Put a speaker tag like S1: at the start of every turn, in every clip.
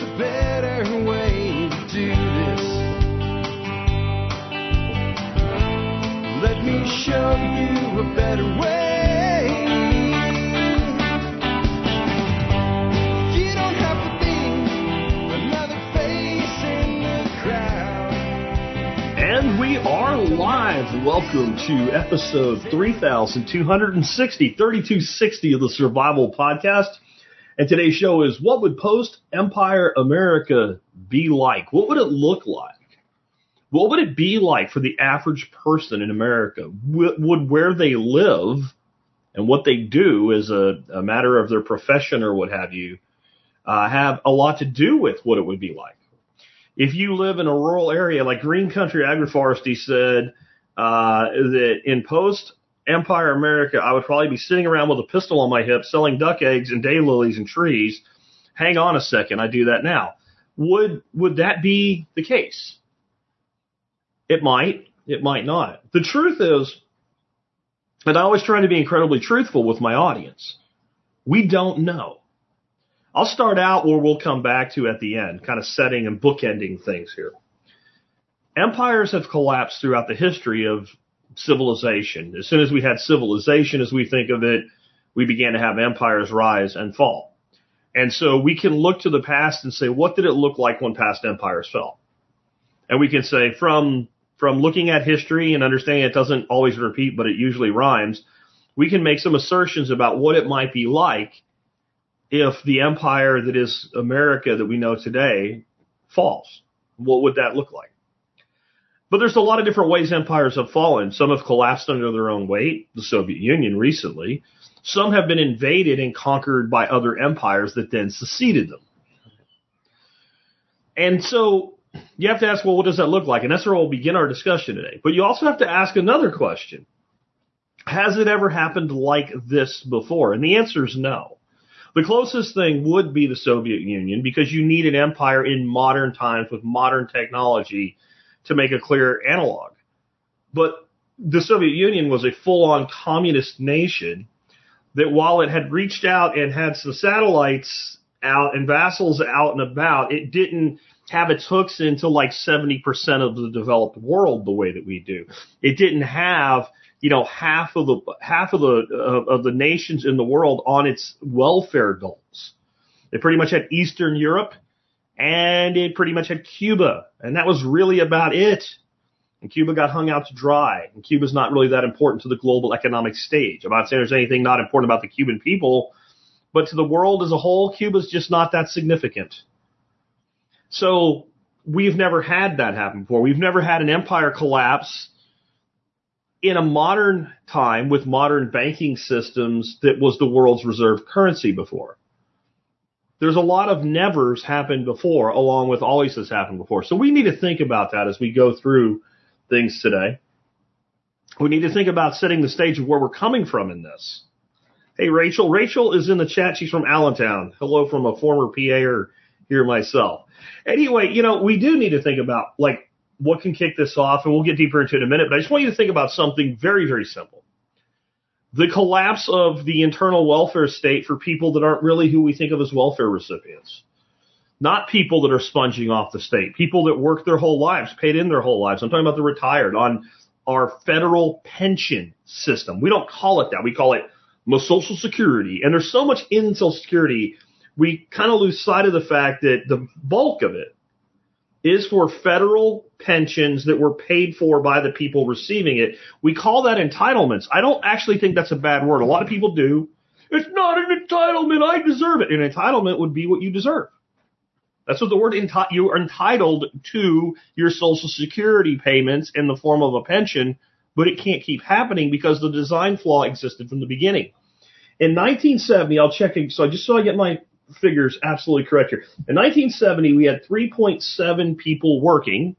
S1: a better way to do this. Let me show you a better way.
S2: And we are live. Welcome to episode 3260, 3260 of the Survival Podcast. And today's show is What Would Post Empire America Be Like? What would it look like? What would it be like for the average person in America? Would, where they live and what they do as a, a matter of their profession or what have you uh, have a lot to do with what it would be like? if you live in a rural area like Green Country Agroforestry said uh, that in post Empire America, I would probably be sitting around with a pistol on my hip selling duck eggs and daylilies and trees. Hang on a second, I do that now. Would would that be the case? It might, it might not. The truth is, and I always try to be incredibly truthful with my audience. We don't know. I'll start out where we'll come back to at the end, kind of setting and bookending things here. Empires have collapsed throughout the history of civilization. As soon as we had civilization as we think of it, we began to have empires rise and fall. And so we can look to the past and say, what did it look like when past empires fell? And we can say from, from looking at history and understanding it doesn't always repeat, but it usually rhymes, we can make some assertions about what it might be like if the empire that is America that we know today falls. What would that look like? But there's a lot of different ways empires have fallen. Some have collapsed under their own weight, the Soviet Union recently. Some have been invaded and conquered by other empires that then succeeded them. And so you have to ask, well, what does that look like? And that's where we'll begin our discussion today. But you also have to ask another question. Has it ever happened like this before? And the answer is no. The closest thing would be the Soviet Union because you need an empire in modern times with modern technology to make a clear analog. But the Soviet Union was a full on communist nation that while it had reached out and had some satellites out and vassals out and about, it didn't have its hooks into like 70% of the developed world the way that we do. It didn't have you know half of the half of the uh, of the nations in the world on its welfare goals. It pretty much had Eastern Europe and it pretty much had Cuba, and that was really about it. And Cuba got hung out to dry, and Cuba's not really that important to the global economic stage. I'm not saying there's anything not important about the Cuban people, but to the world as a whole, Cuba's just not that significant. So we've never had that happen before. We've never had an empire collapse in a modern time with modern banking systems that was the world's reserve currency before. There's a lot of nevers happened before, along with always has happened before. So we need to think about that as we go through things today. We need to think about setting the stage of where we're coming from in this. Hey, Rachel. Rachel is in the chat. She's from Allentown. Hello from a former PA here myself. Anyway, you know, we do need to think about like what can kick this off, and we'll get deeper into it in a minute, but I just want you to think about something very, very simple. The collapse of the internal welfare state for people that aren't really who we think of as welfare recipients. Not people that are sponging off the state, people that work their whole lives, paid in their whole lives. I'm talking about the retired on our federal pension system. We don't call it that. We call it Social Security. And there's so much in Social Security, we kind of lose sight of the fact that the bulk of it is for federal pensions that were paid for by the people receiving it. We call that entitlements. I don't actually think that's a bad word. A lot of people do. It's not an entitlement. I deserve it. An entitlement would be what you deserve. That's what the word enti- you are entitled to your social security payments in the form of a pension, but it can't keep happening because the design flaw existed from the beginning. In 1970, I'll check it. So just so I get my figures absolutely correct here. In 1970, we had 3.7 people working,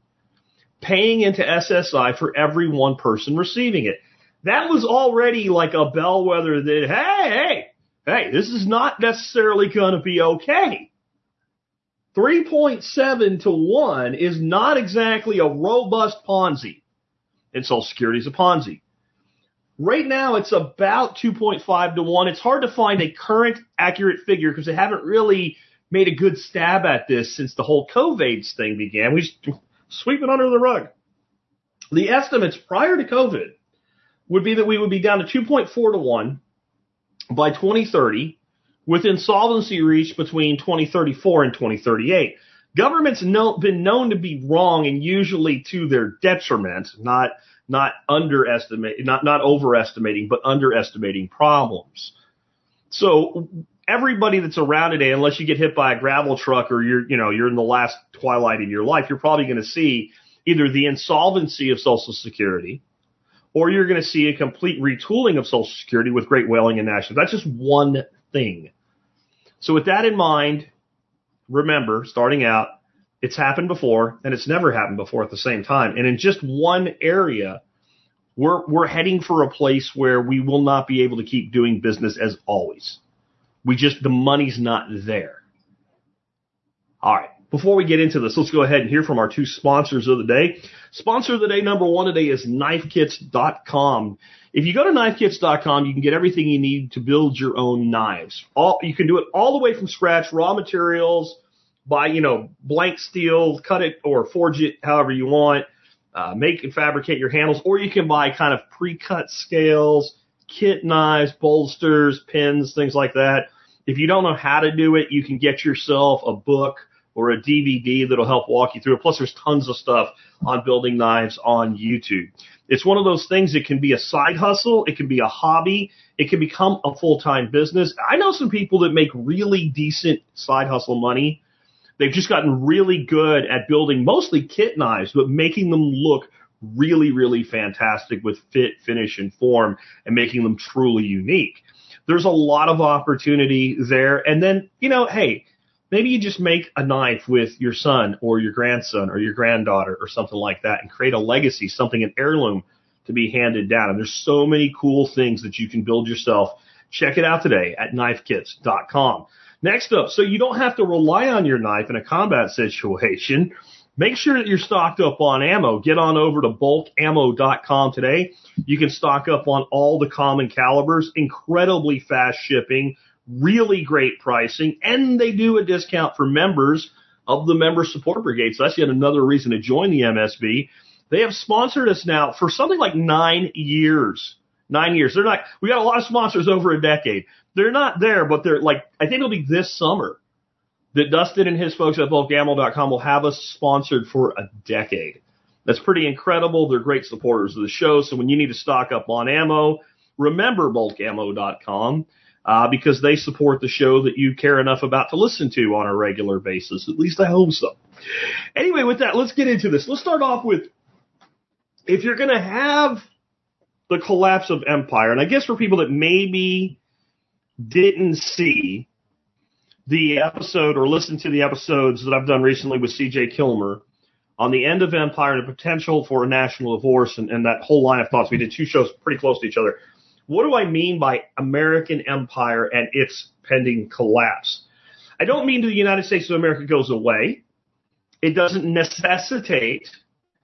S2: paying into SSI for every one person receiving it. That was already like a bellwether that, hey, hey, hey, this is not necessarily going to be okay. 3.7 to 1 is not exactly a robust Ponzi. And Social Security is a Ponzi. Right now, it's about 2.5 to 1. It's hard to find a current accurate figure because they haven't really made a good stab at this since the whole COVID thing began. We sweep it under the rug. The estimates prior to COVID would be that we would be down to 2.4 to 1 by 2030 with insolvency reached between 2034 and 2038. Governments know, been known to be wrong and usually to their detriment, not not underestimate, not not overestimating, but underestimating problems. So everybody that's around today, unless you get hit by a gravel truck or you're you know you're in the last twilight of your life, you're probably going to see either the insolvency of Social Security, or you're going to see a complete retooling of Social Security with great wailing and national. That's just one thing. So with that in mind, remember, starting out, it's happened before and it's never happened before at the same time. And in just one area, we're, we're heading for a place where we will not be able to keep doing business as always. We just, the money's not there. All right. Before we get into this, let's go ahead and hear from our two sponsors of the day. Sponsor of the day number one today is knifekits.com. If you go to knifekits.com, you can get everything you need to build your own knives. All, you can do it all the way from scratch, raw materials, buy, you know, blank steel, cut it or forge it however you want, uh, make and fabricate your handles, or you can buy kind of pre-cut scales, kit knives, bolsters, pins, things like that. If you don't know how to do it, you can get yourself a book or a DVD that'll help walk you through it. Plus, there's tons of stuff on building knives on YouTube. It's one of those things that can be a side hustle. It can be a hobby. It can become a full-time business. I know some people that make really decent side hustle money. They've just gotten really good at building mostly kit knives, but making them look really, really fantastic with fit, finish, and form and making them truly unique. There's a lot of opportunity there. And then, you know, hey, maybe you just make a knife with your son or your grandson or your granddaughter or something like that and create a legacy, something, an heirloom to be handed down. And there's so many cool things that you can build yourself. Check it out today at knifekits.com. Next up, so you don't have to rely on your knife in a combat situation. Make sure that you're stocked up on ammo. Get on over to bulkammo.com today. You can stock up on all the common calibers, incredibly fast shipping, really great pricing, and they do a discount for members of the member support brigade. So that's yet another reason to join the MSB. They have sponsored us now for something like nine years. Nine years. They're not, we got a lot of sponsors over a decade. They're not there, but they're like, I think it'll be this summer that Dustin and his folks at bulkammo.com will have us sponsored for a decade. That's pretty incredible. They're great supporters of the show. So when you need to stock up on ammo, remember bulkammo.com uh, because they support the show that you care enough about to listen to on a regular basis. At least I hope so. Anyway, with that, let's get into this. Let's start off with if you're going to have the collapse of empire, and I guess for people that maybe didn't see the episode or listen to the episodes that I've done recently with CJ Kilmer on the end of empire and the potential for a national divorce and, and that whole line of thoughts. We did two shows pretty close to each other. What do I mean by American empire and its pending collapse? I don't mean the United States of America goes away. It doesn't necessitate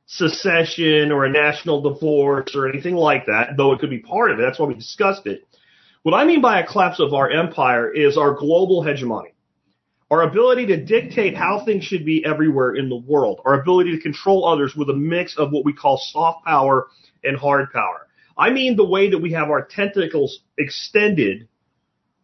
S2: secession or a national divorce or anything like that, though it could be part of it. That's why we discussed it. What I mean by a collapse of our empire is our global hegemony. Our ability to dictate how things should be everywhere in the world. Our ability to control others with a mix of what we call soft power and hard power. I mean the way that we have our tentacles extended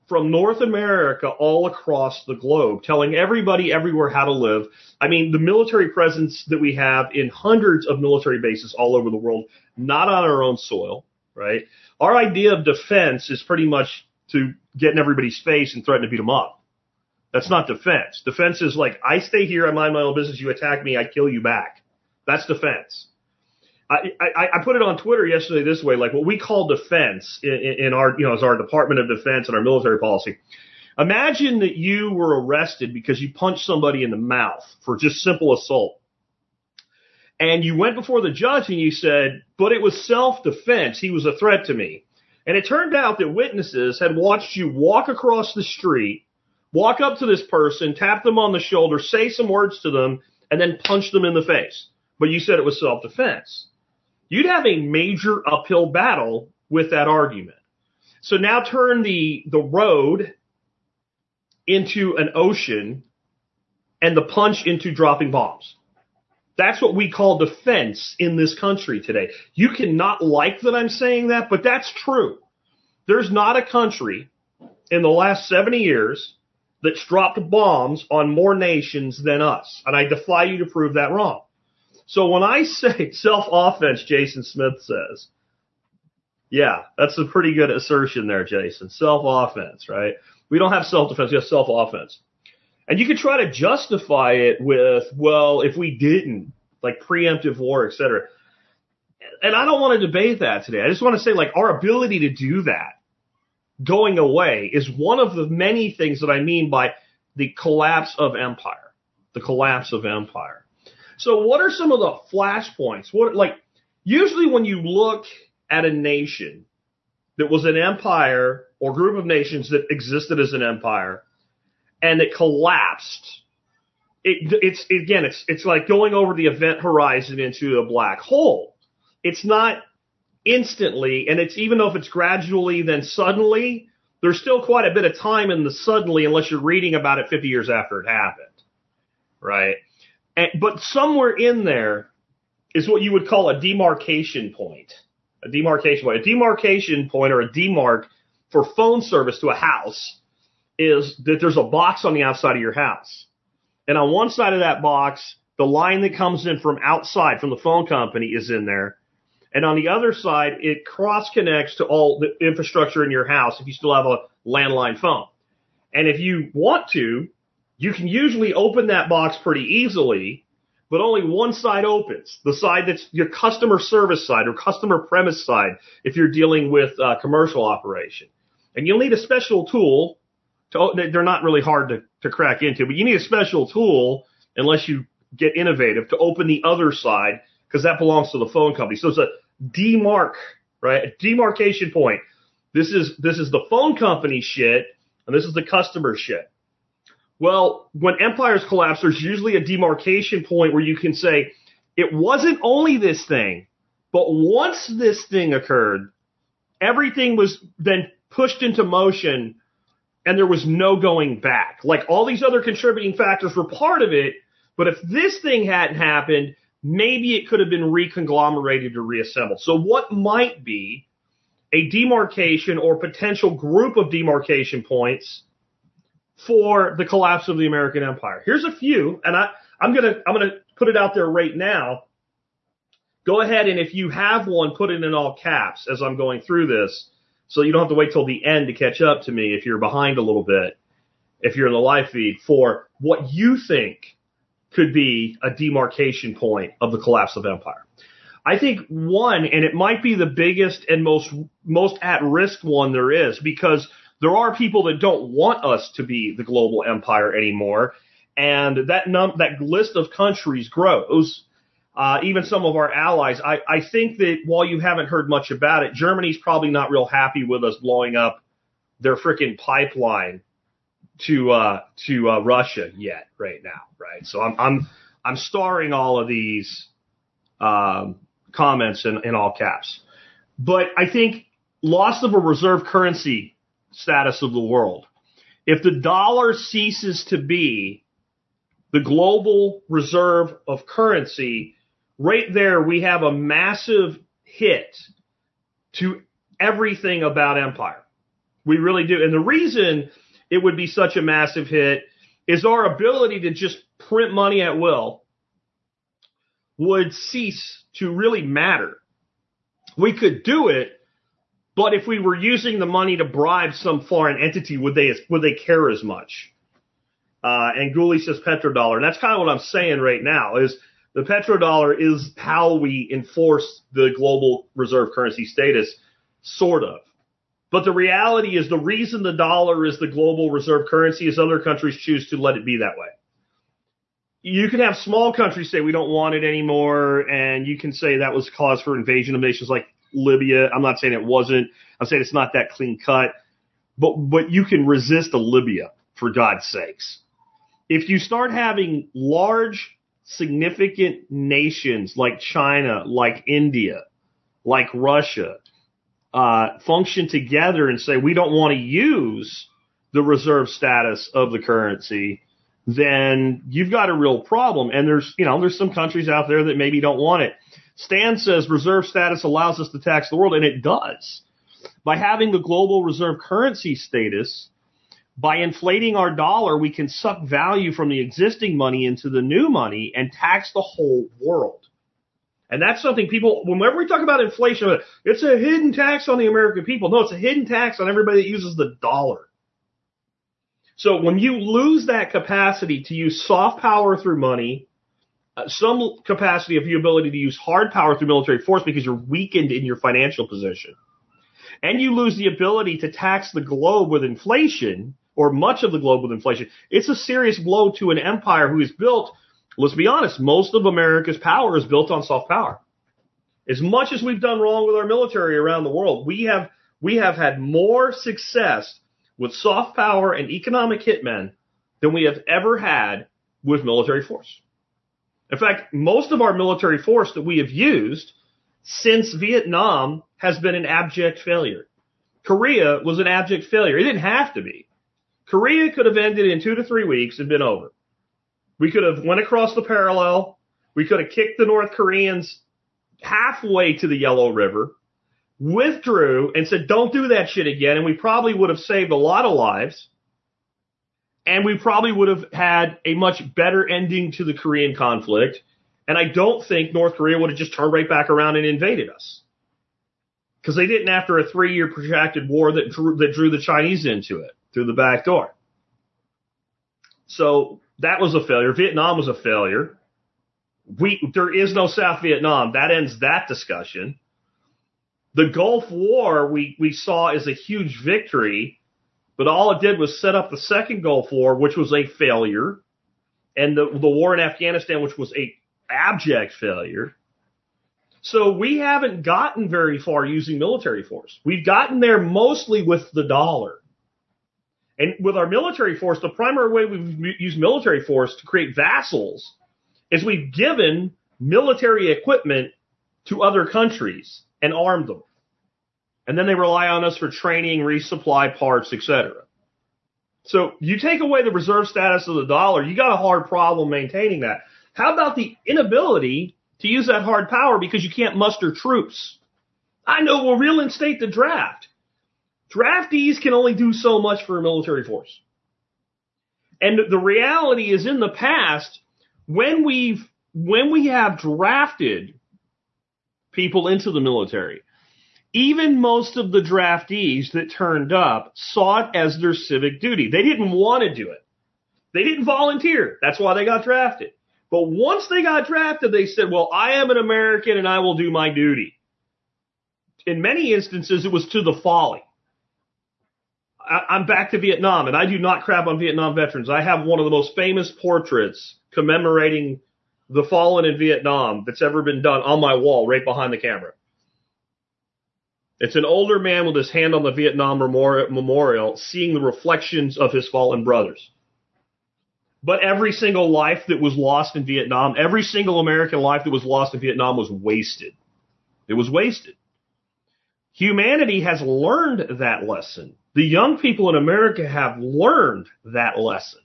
S2: from North America all across the globe, telling everybody everywhere how to live. I mean, the military presence that we have in hundreds of military bases all over the world, not on our own soil, right? Our idea of defense is pretty much to get in everybody's face and threaten to beat them up. That's not defense. Defense is like, I stay here, I mind my own business, you attack me, I kill you back. That's defense. I, I, I put it on Twitter yesterday this way, like what we call defense in, in our, you know, as our Department of Defense and our military policy. Imagine that you were arrested because you punched somebody in the mouth for just simple assault. And you went before the judge and you said, but it was self-defense. He was a threat to me. And it turned out that witnesses had watched you walk across the street, walk up to this person, tap them on the shoulder, say some words to them, and then punch them in the face. But you said it was self-defense you'd have a major uphill battle with that argument. So now turn the, the road into an ocean and the punch into dropping bombs. That's what we call defense in this country today. You cannot like that I'm saying that, but that's true. There's not a country in the last 70 years that's dropped bombs on more nations than us. And I defy you to prove that wrong. So when I say self offense, Jason Smith says, yeah, that's a pretty good assertion there, Jason. Self offense, right? We don't have self defense, we have self offense. And you could try to justify it with, well, if we didn't, like preemptive war, et cetera. And I don't want to debate that today. I just want to say, like, our ability to do that going away is one of the many things that I mean by the collapse of empire. The collapse of empire. So what are some of the flashpoints? What, like, usually when you look at a nation that was an empire or group of nations that existed as an empire and it collapsed, it, it's, again, it's, it's like going over the event horizon into a black hole. It's not instantly, and it's even though if it's gradually, then suddenly, there's still quite a bit of time in the suddenly unless you're reading about it 50 years after it happened. Right? And, but somewhere in there is what you would call a demarcation point. A demarcation point. A demarcation point or a demarc for phone service to a house is that there's a box on the outside of your house. And on one side of that box, the line that comes in from outside from the phone company is in there. And on the other side, it cross connects to all the infrastructure in your house if you still have a landline phone. And if you want to, you can usually open that box pretty easily, but only one side opens. The side that's your customer service side or customer premise side if you're dealing with a commercial operation. And you'll need a special tool to, they're not really hard to, to crack into, but you need a special tool unless you get innovative to open the other side because that belongs to the phone company. So it's a demarc, right? A demarcation point. This is, this is the phone company shit and this is the customer shit. Well, when empires collapse, there's usually a demarcation point where you can say, it wasn't only this thing, but once this thing occurred, everything was then pushed into motion and there was no going back. Like all these other contributing factors were part of it, but if this thing hadn't happened, maybe it could have been reconglomerated or reassembled. So what might be a demarcation or potential group of demarcation points for the collapse of the American empire? Here's a few, and I, I'm gonna, I'm gonna put it out there right now. Go ahead and if you have one, put it in all caps as I'm going through this. So you don't have to wait till the end to catch up to me if you're behind a little bit, if you're in the live feed for what you think could be a demarcation point of the collapse of empire. I think one, and it might be the biggest and most, most at risk one there is because there are people that don't want us to be the global empire anymore. And that num- that list of countries grows. Uh, even some of our allies. I, I think that while you haven't heard much about it, Germany's probably not real happy with us blowing up their freaking pipeline to uh, to uh, Russia yet right now, right? So I'm I'm I'm starring all of these um, comments in, in all caps, but I think loss of a reserve currency status of the world. If the dollar ceases to be the global reserve of currency, right there we have a massive hit to everything about empire. We really do. And the reason it would be such a massive hit is our ability to just print money at will would cease to really matter. We could do it, but if we were using the money to bribe some foreign entity, would they would they care as much? Uh, and Gooley says petrodollar, and that's kind of what I'm saying right now. Is the petrodollar is how we enforce the global reserve currency status, sort of. But the reality is the reason the dollar is the global reserve currency is other countries choose to let it be that way. You can have small countries say we don't want it anymore, and you can say that was cause for invasion of nations like Libya. I'm not saying it wasn't. I'm saying it's not that clean cut. But but you can resist a Libya for God's sakes. If you start having large, significant nations like China, like India, like Russia, uh, function together and say we don't want to use the reserve status of the currency, then you've got a real problem. And there's, you know, there's some countries out there that maybe don't want it. Stan says reserve status allows us to tax the world, and it does. By having the global reserve currency status, by inflating our dollar, we can suck value from the existing money into the new money and tax the whole world. And that's something people, whenever we talk about inflation, it's a hidden tax on the American people. No, it's a hidden tax on everybody that uses the dollar. So when you lose that capacity to use soft power through money, uh, some capacity of your ability to use hard power through military force because you're weakened in your financial position, and you lose the ability to tax the globe with inflation, or much of the globe with inflation, it's a serious blow to an empire who is built, let's be honest, most of America's power is built on soft power. As much as we've done wrong with our military around the world, we have, we have had more success with soft power and economic hitmen than we have ever had with military force. In fact, most of our military force that we have used since Vietnam has been an abject failure. Korea was an abject failure. It didn't have to be. Korea could have ended in two to three weeks and been over. We could have went across the parallel. We could have kicked the North Koreans halfway to the Yellow River, withdrew and said, don't do that shit again. And we probably would have saved a lot of lives. And we probably would have had a much better ending to the Korean conflict. And I don't think North Korea would have just turned right back around and invaded us. Because they didn't after a three year protracted war that drew, that drew the Chinese into it through the back door. So that was a failure. Vietnam was a failure. We, there is no South Vietnam. That ends that discussion. The Gulf War we, we saw as a huge victory, but all it did was set up the second Gulf War, which was a failure, and the, the war in Afghanistan, which was a abject failure. So we haven't gotten very far using military force. We've gotten there mostly with the dollar. And with our military force, the primary way we've used military force to create vassals is we've given military equipment to other countries and armed them. And then they rely on us for training, resupply parts, etc. So you take away the reserve status of the dollar, you got a hard problem maintaining that. How about the inability to use that hard power because you can't muster troops? I know we'll reinstate the draft. Draftees can only do so much for a military force. And the reality is in the past, when we've, when we have drafted people into the military, even most of the draftees that turned up saw it as their civic duty. They didn't want to do it. They didn't volunteer. That's why they got drafted. But once they got drafted, they said, well, I am an American and I will do my duty. In many instances, it was to the folly. I, am back to Vietnam, and I do not crap on Vietnam veterans. I have one of the most famous portraits commemorating the fallen in Vietnam that's ever been done on my wall right behind the camera. It's an older man with his hand on the Vietnam memorial, seeing the reflections of his fallen brothers. But every single life that was lost in Vietnam, every single American life that was lost in Vietnam was wasted. It was wasted. Humanity has learned that lesson. The young people in America have learned that lesson.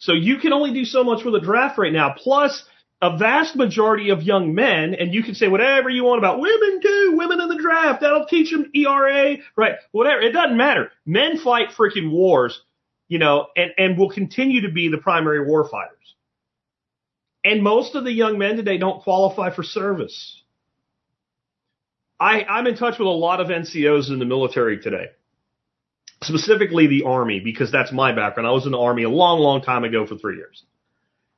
S2: So you can only do so much with a draft right now. Plus, a vast majority of young men, and you can say whatever you want about women too, women in the draft, that'll teach them ERA, right? Whatever. It doesn't matter. Men fight freaking wars, you know, and, and will continue to be the primary war fighters. And most of the young men today don't qualify for service. I, I'm in touch with a lot of NCOs in the military today specifically the Army, because that's my background. I was in the Army a long, long time ago for three years.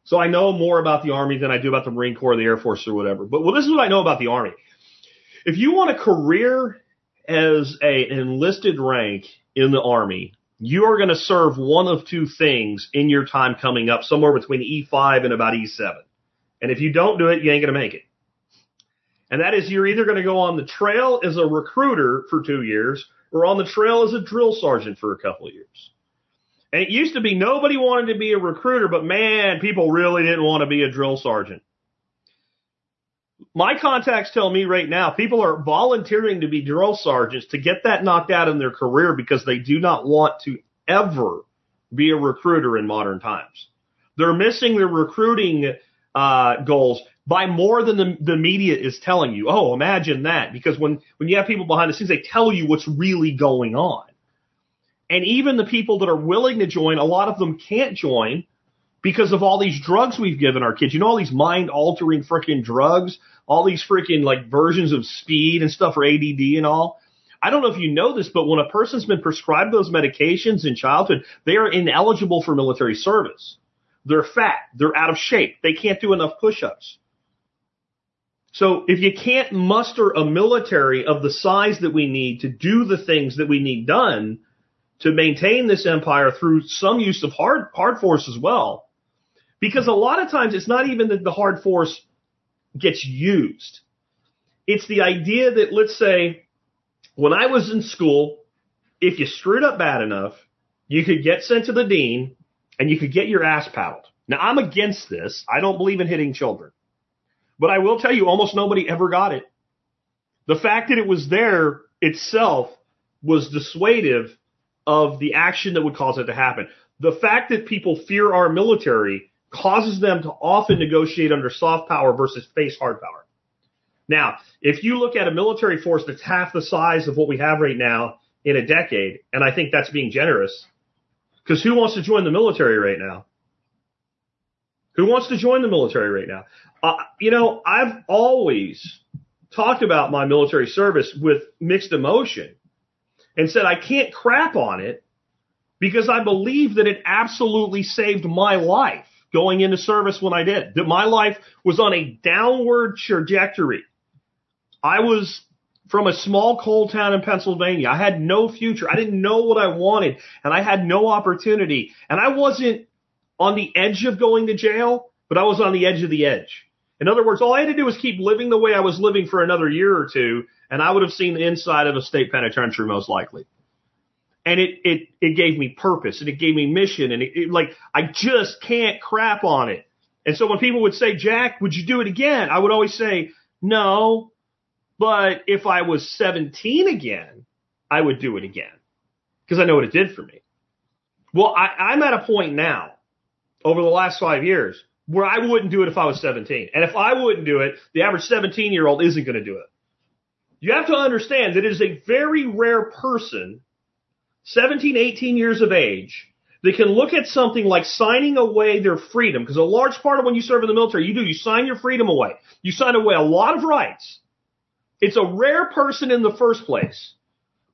S2: So I know more about the Army than I do about the Marine Corps, the Air Force, or whatever. But well, this is what I know about the Army. If you want a career as a, an enlisted rank in the Army, you are going to serve one of two things in your time coming up, somewhere between E5 and about E7. And if you don't do it, you ain't going to make it. And that is you're either going to go on the trail as a recruiter for two years or on the trail as a drill sergeant for a couple of years. And it used to be nobody wanted to be a recruiter, but man, people really didn't want to be a drill sergeant. My contacts tell me right now, people are volunteering to be drill sergeants to get that knocked out in their career because they do not want to ever be a recruiter in modern times. They're missing their recruiting uh, goals by more than the, the media is telling you. Oh, imagine that. Because when, when you have people behind the scenes, they tell you what's really going on. And even the people that are willing to join, a lot of them can't join because of all these drugs we've given our kids. You know, all these mind altering freaking drugs, all these freaking like versions of speed and stuff for ADD and all. I don't know if you know this, but when a person's been prescribed those medications in childhood, they are ineligible for military service. They're fat. They're out of shape. They can't do enough push-ups. So if you can't muster a military of the size that we need to do the things that we need done to maintain this empire through some use of hard, hard force as well, because a lot of times it's not even that the hard force gets used. It's the idea that let's say when I was in school, if you screwed up bad enough, you could get sent to the dean and you could get your ass paddled. Now I'm against this. I don't believe in hitting children. But I will tell you, almost nobody ever got it. The fact that it was there itself was dissuasive of the action that would cause it to happen. The fact that people fear our military causes them to often negotiate under soft power versus face hard power. Now, if you look at a military force that's half the size of what we have right now in a decade, and I think that's being generous, because who wants to join the military right now? Who wants to join the military right now? Uh, you know, I've always talked about my military service with mixed emotion and said I can't crap on it because I believe that it absolutely saved my life going into service when I did. That my life was on a downward trajectory. I was from a small coal town in Pennsylvania. I had no future. I didn't know what I wanted and I had no opportunity. And I wasn't on the edge of going to jail, but I was on the edge of the edge. In other words, all I had to do was keep living the way I was living for another year or two, and I would have seen the inside of a state penitentiary most likely and it it it gave me purpose and it gave me mission and it, it, like I just can't crap on it. And so when people would say, "Jack, would you do it again?" I would always say, "No." But if I was 17 again, I would do it again because I know what it did for me. Well, I, I'm at a point now over the last five years where I wouldn't do it if I was 17. And if I wouldn't do it, the average 17 year old isn't going to do it. You have to understand that it is a very rare person 17, 18 years of age, they can look at something like signing away their freedom, because a large part of when you serve in the military, you do, you sign your freedom away. You sign away a lot of rights. It's a rare person in the first place.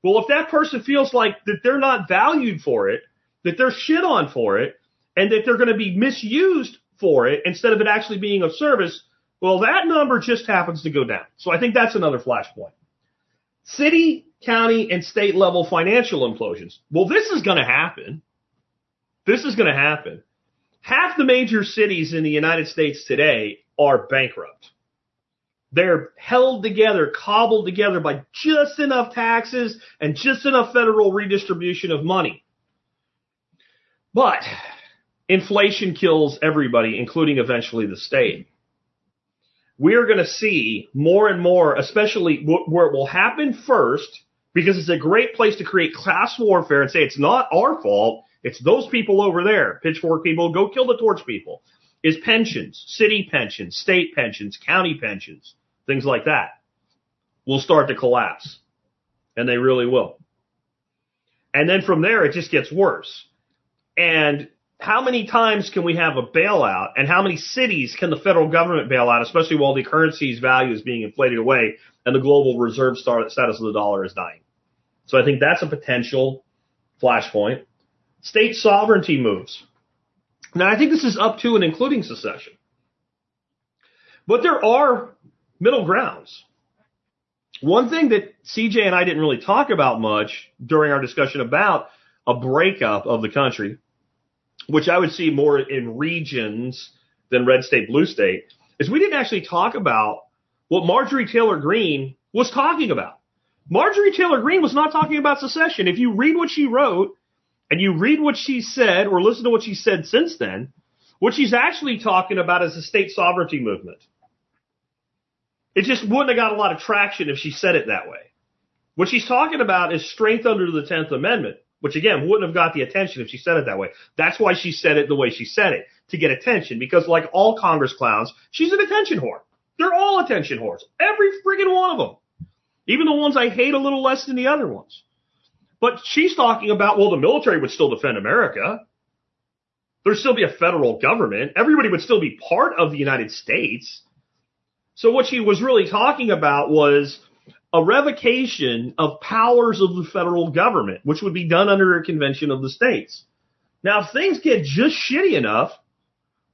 S2: Well, if that person feels like that they're not valued for it, that they're shit on for it, and that they're going to be misused for it instead of it actually being of service, well, that number just happens to go down. So I think that's another flashpoint. City county and state level financial implosions. Well, this is going to happen. This is going to happen. Half the major cities in the United States today are bankrupt. They're held together, cobbled together by just enough taxes and just enough federal redistribution of money. But inflation kills everybody, including eventually the state we're going to see more and more, especially where it will happen first, because it's a great place to create class warfare and say it's not our fault. It's those people over there, pitchfork people, go kill the torch people. Is pensions, city pensions, state pensions, county pensions, things like that will start to collapse. And they really will. And then from there, it just gets worse. And how many times can we have a bailout and how many cities can the federal government bail out, especially while the currency's value is being inflated away and the global reserve status of the dollar is dying? So I think that's a potential flashpoint. State sovereignty moves. Now I think this is up to and including secession. But there are middle grounds. One thing that CJ and I didn't really talk about much during our discussion about a breakup of the country, which I would see more in regions than red state, blue state, is we didn't actually talk about what Marjorie Taylor Greene was talking about. Marjorie Taylor Greene was not talking about secession. If you read what she wrote and you read what she said or listen to what she said since then, what she's actually talking about is the state sovereignty movement. It just wouldn't have got a lot of traction if she said it that way. What she's talking about is strength under the 10th Amendment, which again wouldn't have got the attention if she said it that way. That's why she said it the way she said it. to get attention because like all Congress clowns, she's an attention whore. They're all attention whores. Every friggin' one of them. Even the ones I hate a little less than the other ones. But she's talking about, well, the military would still defend America. There'd still be a federal government. Everybody would still be part of the United States. So what she was really talking about was a revocation of powers of the federal government, which would be done under a convention of the states. Now, if things get just shitty enough,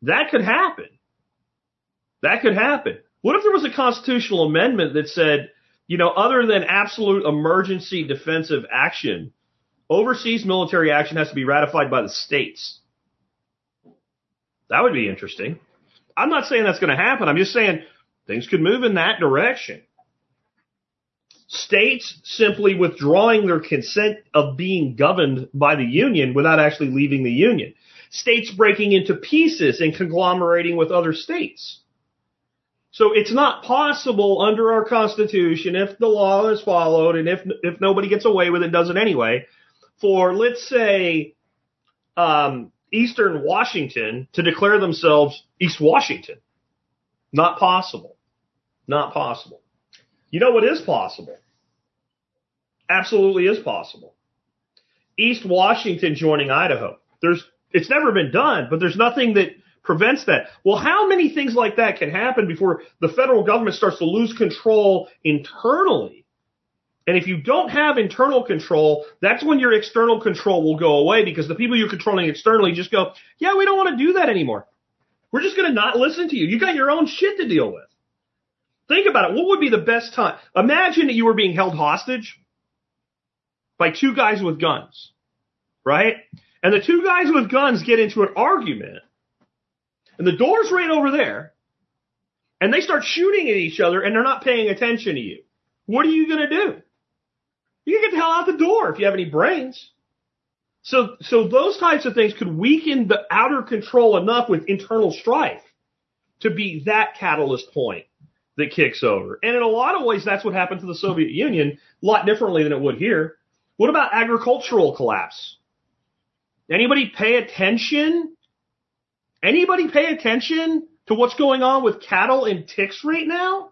S2: that could happen. That could happen. What if there was a constitutional amendment that said, you know, other than absolute emergency defensive action, overseas military action has to be ratified by the states? That would be interesting. I'm not saying that's going to happen. I'm just saying things could move in that direction. States simply withdrawing their consent of being governed by the union without actually leaving the union. States breaking into pieces and conglomerating with other states. So it's not possible under our Constitution, if the law is followed and if if nobody gets away with it, does it anyway, for let's say um, Eastern Washington to declare themselves East Washington. Not possible. Not possible. You know what is possible? Absolutely is possible. East Washington joining Idaho. There's it's never been done, but there's nothing that prevents that. Well, how many things like that can happen before the federal government starts to lose control internally? And if you don't have internal control, that's when your external control will go away because the people you're controlling externally just go, yeah, we don't want to do that anymore. We're just going to not listen to you. You got your own shit to deal with. Think about it. What would be the best time? Imagine that you were being held hostage by two guys with guns, right? And the two guys with guns get into an argument and the door's right over there and they start shooting at each other and they're not paying attention to you. What are you going to do? You can get the hell out the door if you have any brains. So, so those types of things could weaken the outer control enough with internal strife to be that catalyst point that kicks over. And in a lot of ways, that's what happened to the Soviet Union, a lot differently than it would here. What about agricultural collapse? Anybody pay attention? Anybody pay attention to what's going on with cattle and ticks right now?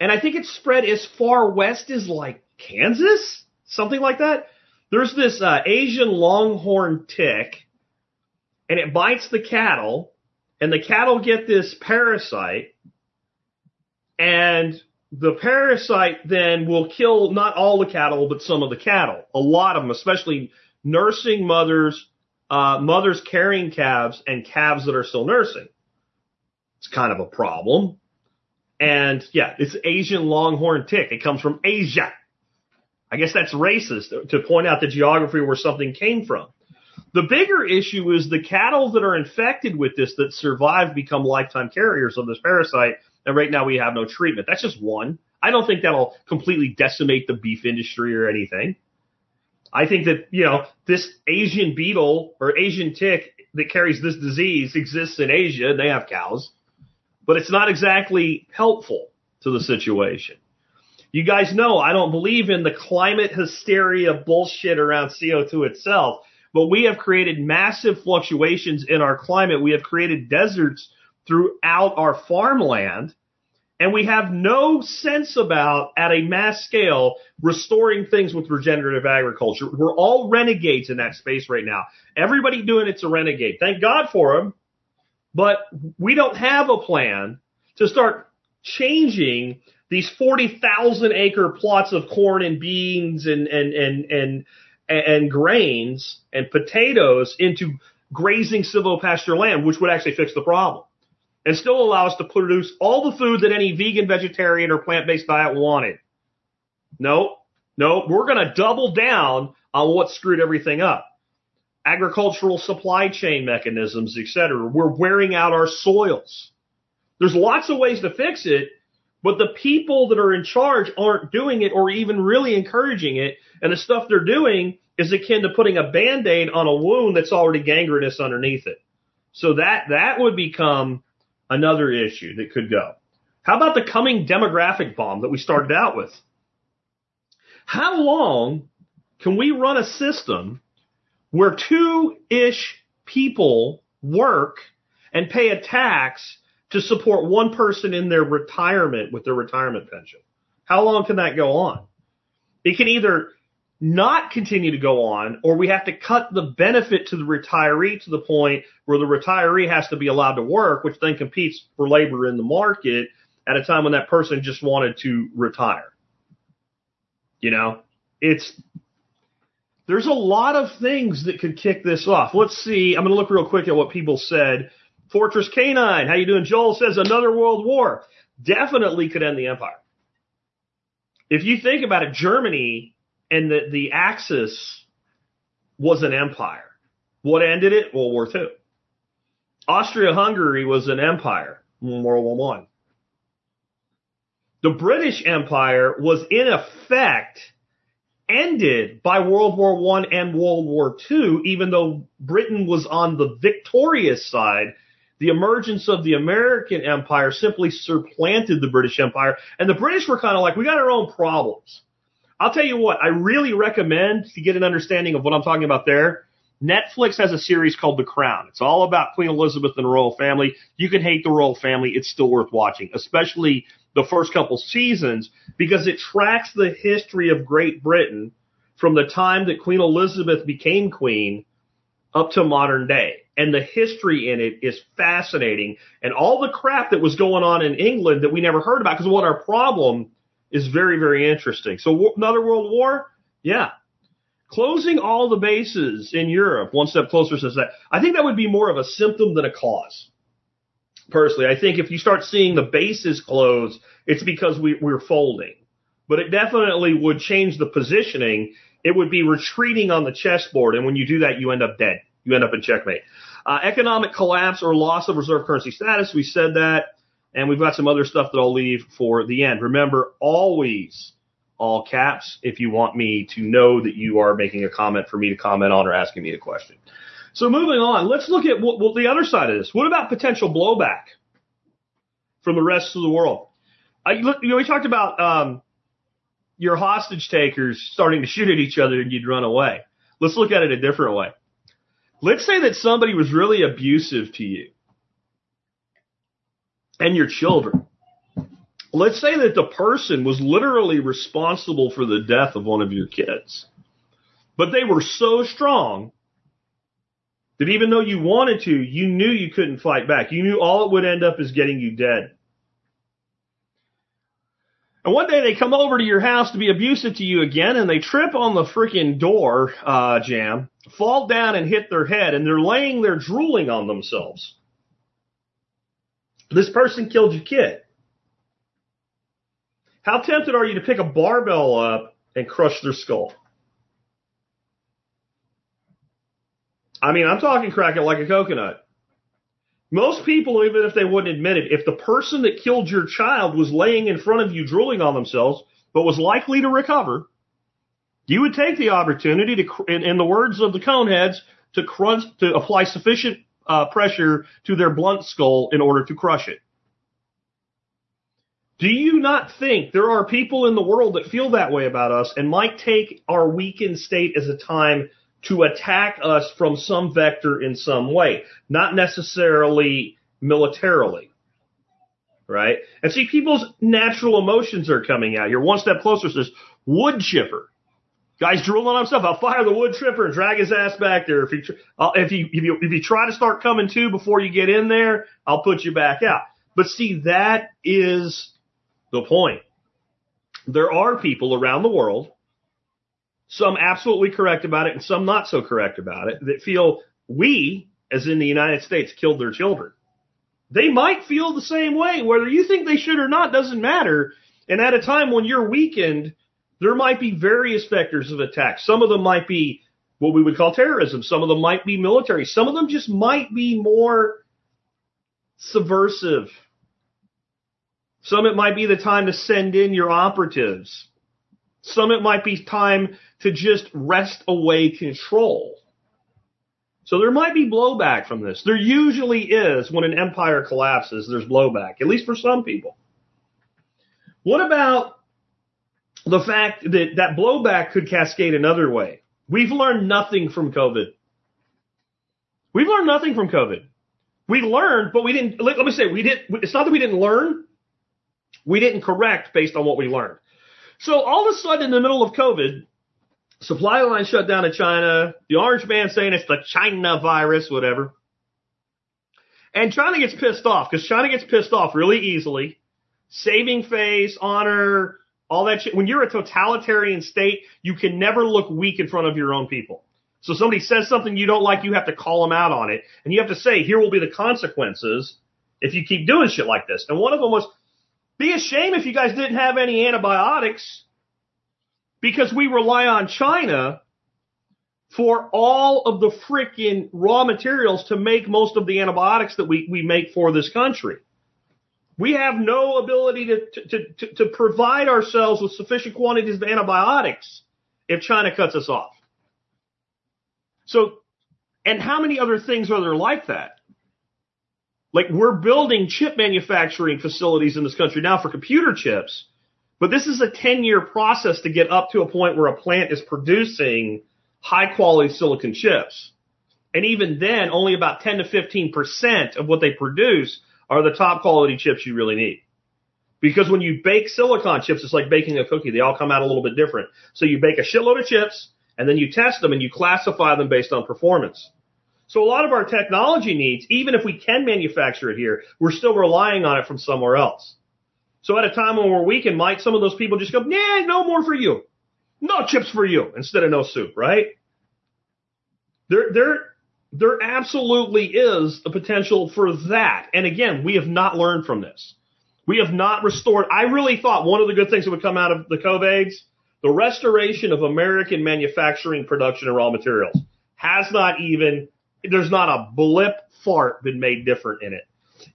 S2: And I think it's spread as far west as like Kansas, something like that. There's this uh, Asian longhorn tick, and it bites the cattle, and the cattle get this parasite, and the parasite then will kill not all the cattle, but some of the cattle. A lot of them, especially nursing mothers, uh, mothers carrying calves, and calves that are still nursing. It's kind of a problem. And yeah, it's Asian longhorn tick. It comes from Asia. I guess that's racist to point out the geography where something came from. The bigger issue is the cattle that are infected with this that survive become lifetime carriers of this parasite, and right now we have no treatment. That's just one. I don't think that'll completely decimate the beef industry or anything. I think that, you know, this Asian beetle or Asian tick that carries this disease exists in Asia and they have cows, but it's not exactly helpful to the situation. You guys know I don't believe in the climate hysteria bullshit around CO2 itself, but we have created massive fluctuations in our climate. We have created deserts throughout our farmland and we have no sense about at a mass scale restoring things with regenerative agriculture. We're all renegades in that space right now. Everybody doing it's a renegade. Thank God for them. But we don't have a plan to start changing these 40,000 acre plots of corn and beans and, and, and, and, and grains and potatoes into grazing civil silvopasture land, which would actually fix the problem and still allow us to produce all the food that any vegan, vegetarian, or plant-based diet wanted. No, no, we're going to double down on what screwed everything up. Agricultural supply chain mechanisms, et cetera. We're wearing out our soils. There's lots of ways to fix it, but the people that are in charge aren't doing it or even really encouraging it. And the stuff they're doing is akin to putting a band-aid on a wound that's already gangrenous underneath it. So that, that would become another issue that could go. How about the coming demographic bomb that we started out with? How long can we run a system where two ish people work and pay a tax to support one person in their retirement with their retirement pension. How long can that go on? It can either not continue to go on, or we have to cut the benefit to the retiree to the point where the retiree has to be allowed to work, which then competes for labor in the market at a time when that person just wanted to retire. You know, it's there's a lot of things that could kick this off. Let's see. I'm going to look real quick at what people said. Fortress Canine, how you doing? Joel says another world war definitely could end the empire. If you think about it, Germany and the, the Axis was an empire. What ended it? World War II. Austria-Hungary was an empire. World War One. The British Empire was in effect ended by World War One and World War Two, even though Britain was on the victorious side. The emergence of the American Empire simply supplanted the British Empire, and the British were kind of like, we got our own problems. I'll tell you what, I really recommend to get an understanding of what I'm talking about there. Netflix has a series called The Crown. It's all about Queen Elizabeth and the royal family. You can hate the royal family. It's still worth watching, especially the first couple seasons because it tracks the history of Great Britain from the time that Queen Elizabeth became queen up to modern day. And the history in it is fascinating. And all the crap that was going on in England that we never heard about because what our problem is very, very interesting. So another world war? Yeah. Closing all the bases in Europe, one step closer says that. I think that would be more of a symptom than a cause. Personally, I think if you start seeing the bases close, it's because we, we're folding. But it definitely would change the positioning. It would be retreating on the chessboard, and when you do that, you end up dead. You end up in checkmate. Uh, economic collapse or loss of reserve currency status. We said that. And we've got some other stuff that I'll leave for the end. Remember, always all caps if you want me to know that you are making a comment for me to comment on or asking me a question. So moving on, let's look at what, what the other side of this. What about potential blowback from the rest of the world? I, you know, we talked about um, your hostage takers starting to shoot at each other and you'd run away. Let's look at it a different way. Let's say that somebody was really abusive to you and your children. Let's say that the person was literally responsible for the death of one of your kids, but they were so strong that even though you wanted to, you knew you couldn't fight back. You knew all it would end up is getting you dead. And one day they come over to your house to be abusive to you again, and they trip on the freaking door uh, jam, fall down and hit their head, and they're laying there drooling on themselves. This person killed your kid. How tempted are you to pick a barbell up and crush their skull? I mean, I'm talking crack it like a coconut. Most people, even if they wouldn't admit it, if the person that killed your child was laying in front of you drooling on themselves, but was likely to recover, you would take the opportunity to, in, in the words of the coneheads, to crunch, to apply sufficient uh, pressure to their blunt skull in order to crush it. Do you not think there are people in the world that feel that way about us and might take our weakened state as a time to attack us from some vector in some way, not necessarily militarily? Right? And see, people's natural emotions are coming out. You're one step closer says wood chipper. Guy's drooling on himself. I'll fire the wood chipper and drag his ass back there. If you, if you, if you, if you try to start coming to before you get in there, I'll put you back out. But see, that is the point. There are people around the world, some absolutely correct about it and some not so correct about it, that feel we, as in the United States, killed their children. They might feel the same way. Whether you think they should or not doesn't matter. And at a time when you're weakened, there might be various vectors of attack. Some of them might be what we would call terrorism. Some of them might be military. Some of them just might be more subversive. Some it might be the time to send in your operatives. Some it might be time to just wrest away control. So there might be blowback from this. There usually is when an empire collapses, there's blowback, at least for some people. What about the fact that that blowback could cascade another way. We've learned nothing from COVID. We've learned nothing from COVID. We learned, but we didn't, let, let me say, we didn't, it's not that we didn't learn. We didn't correct based on what we learned. So all of a sudden in the middle of COVID, supply line shut down in China, the orange man saying it's the China virus, whatever. And China gets pissed off because China gets pissed off really easily. Saving face, honor, all that shit. When you're a totalitarian state, you can never look weak in front of your own people. So somebody says something you don't like, you have to call them out on it. And you have to say, here will be the consequences if you keep doing shit like this. And one of them was, be a shame if you guys didn't have any antibiotics because we rely on China for all of the freaking raw materials to make most of the antibiotics that we, we make for this country. We have no ability to, to, to, to provide ourselves with sufficient quantities of antibiotics if China cuts us off. So, and how many other things are there like that? Like we're building chip manufacturing facilities in this country now for computer chips, but this is a 10 year process to get up to a point where a plant is producing high quality silicon chips. And even then, only about 10 to 15% of what they produce are the top quality chips you really need. Because when you bake silicon chips, it's like baking a cookie. They all come out a little bit different. So you bake a shitload of chips and then you test them and you classify them based on performance. So a lot of our technology needs, even if we can manufacture it here, we're still relying on it from somewhere else. So at a time when we're weak and might some of those people just go, nah, no more for you. No chips for you instead of no soup, right? There, there absolutely is a potential for that. And again, we have not learned from this. We have not restored. I really thought one of the good things that would come out of the COVIDs, the restoration of American manufacturing production and raw materials has not even, there's not a blip fart been made different in it.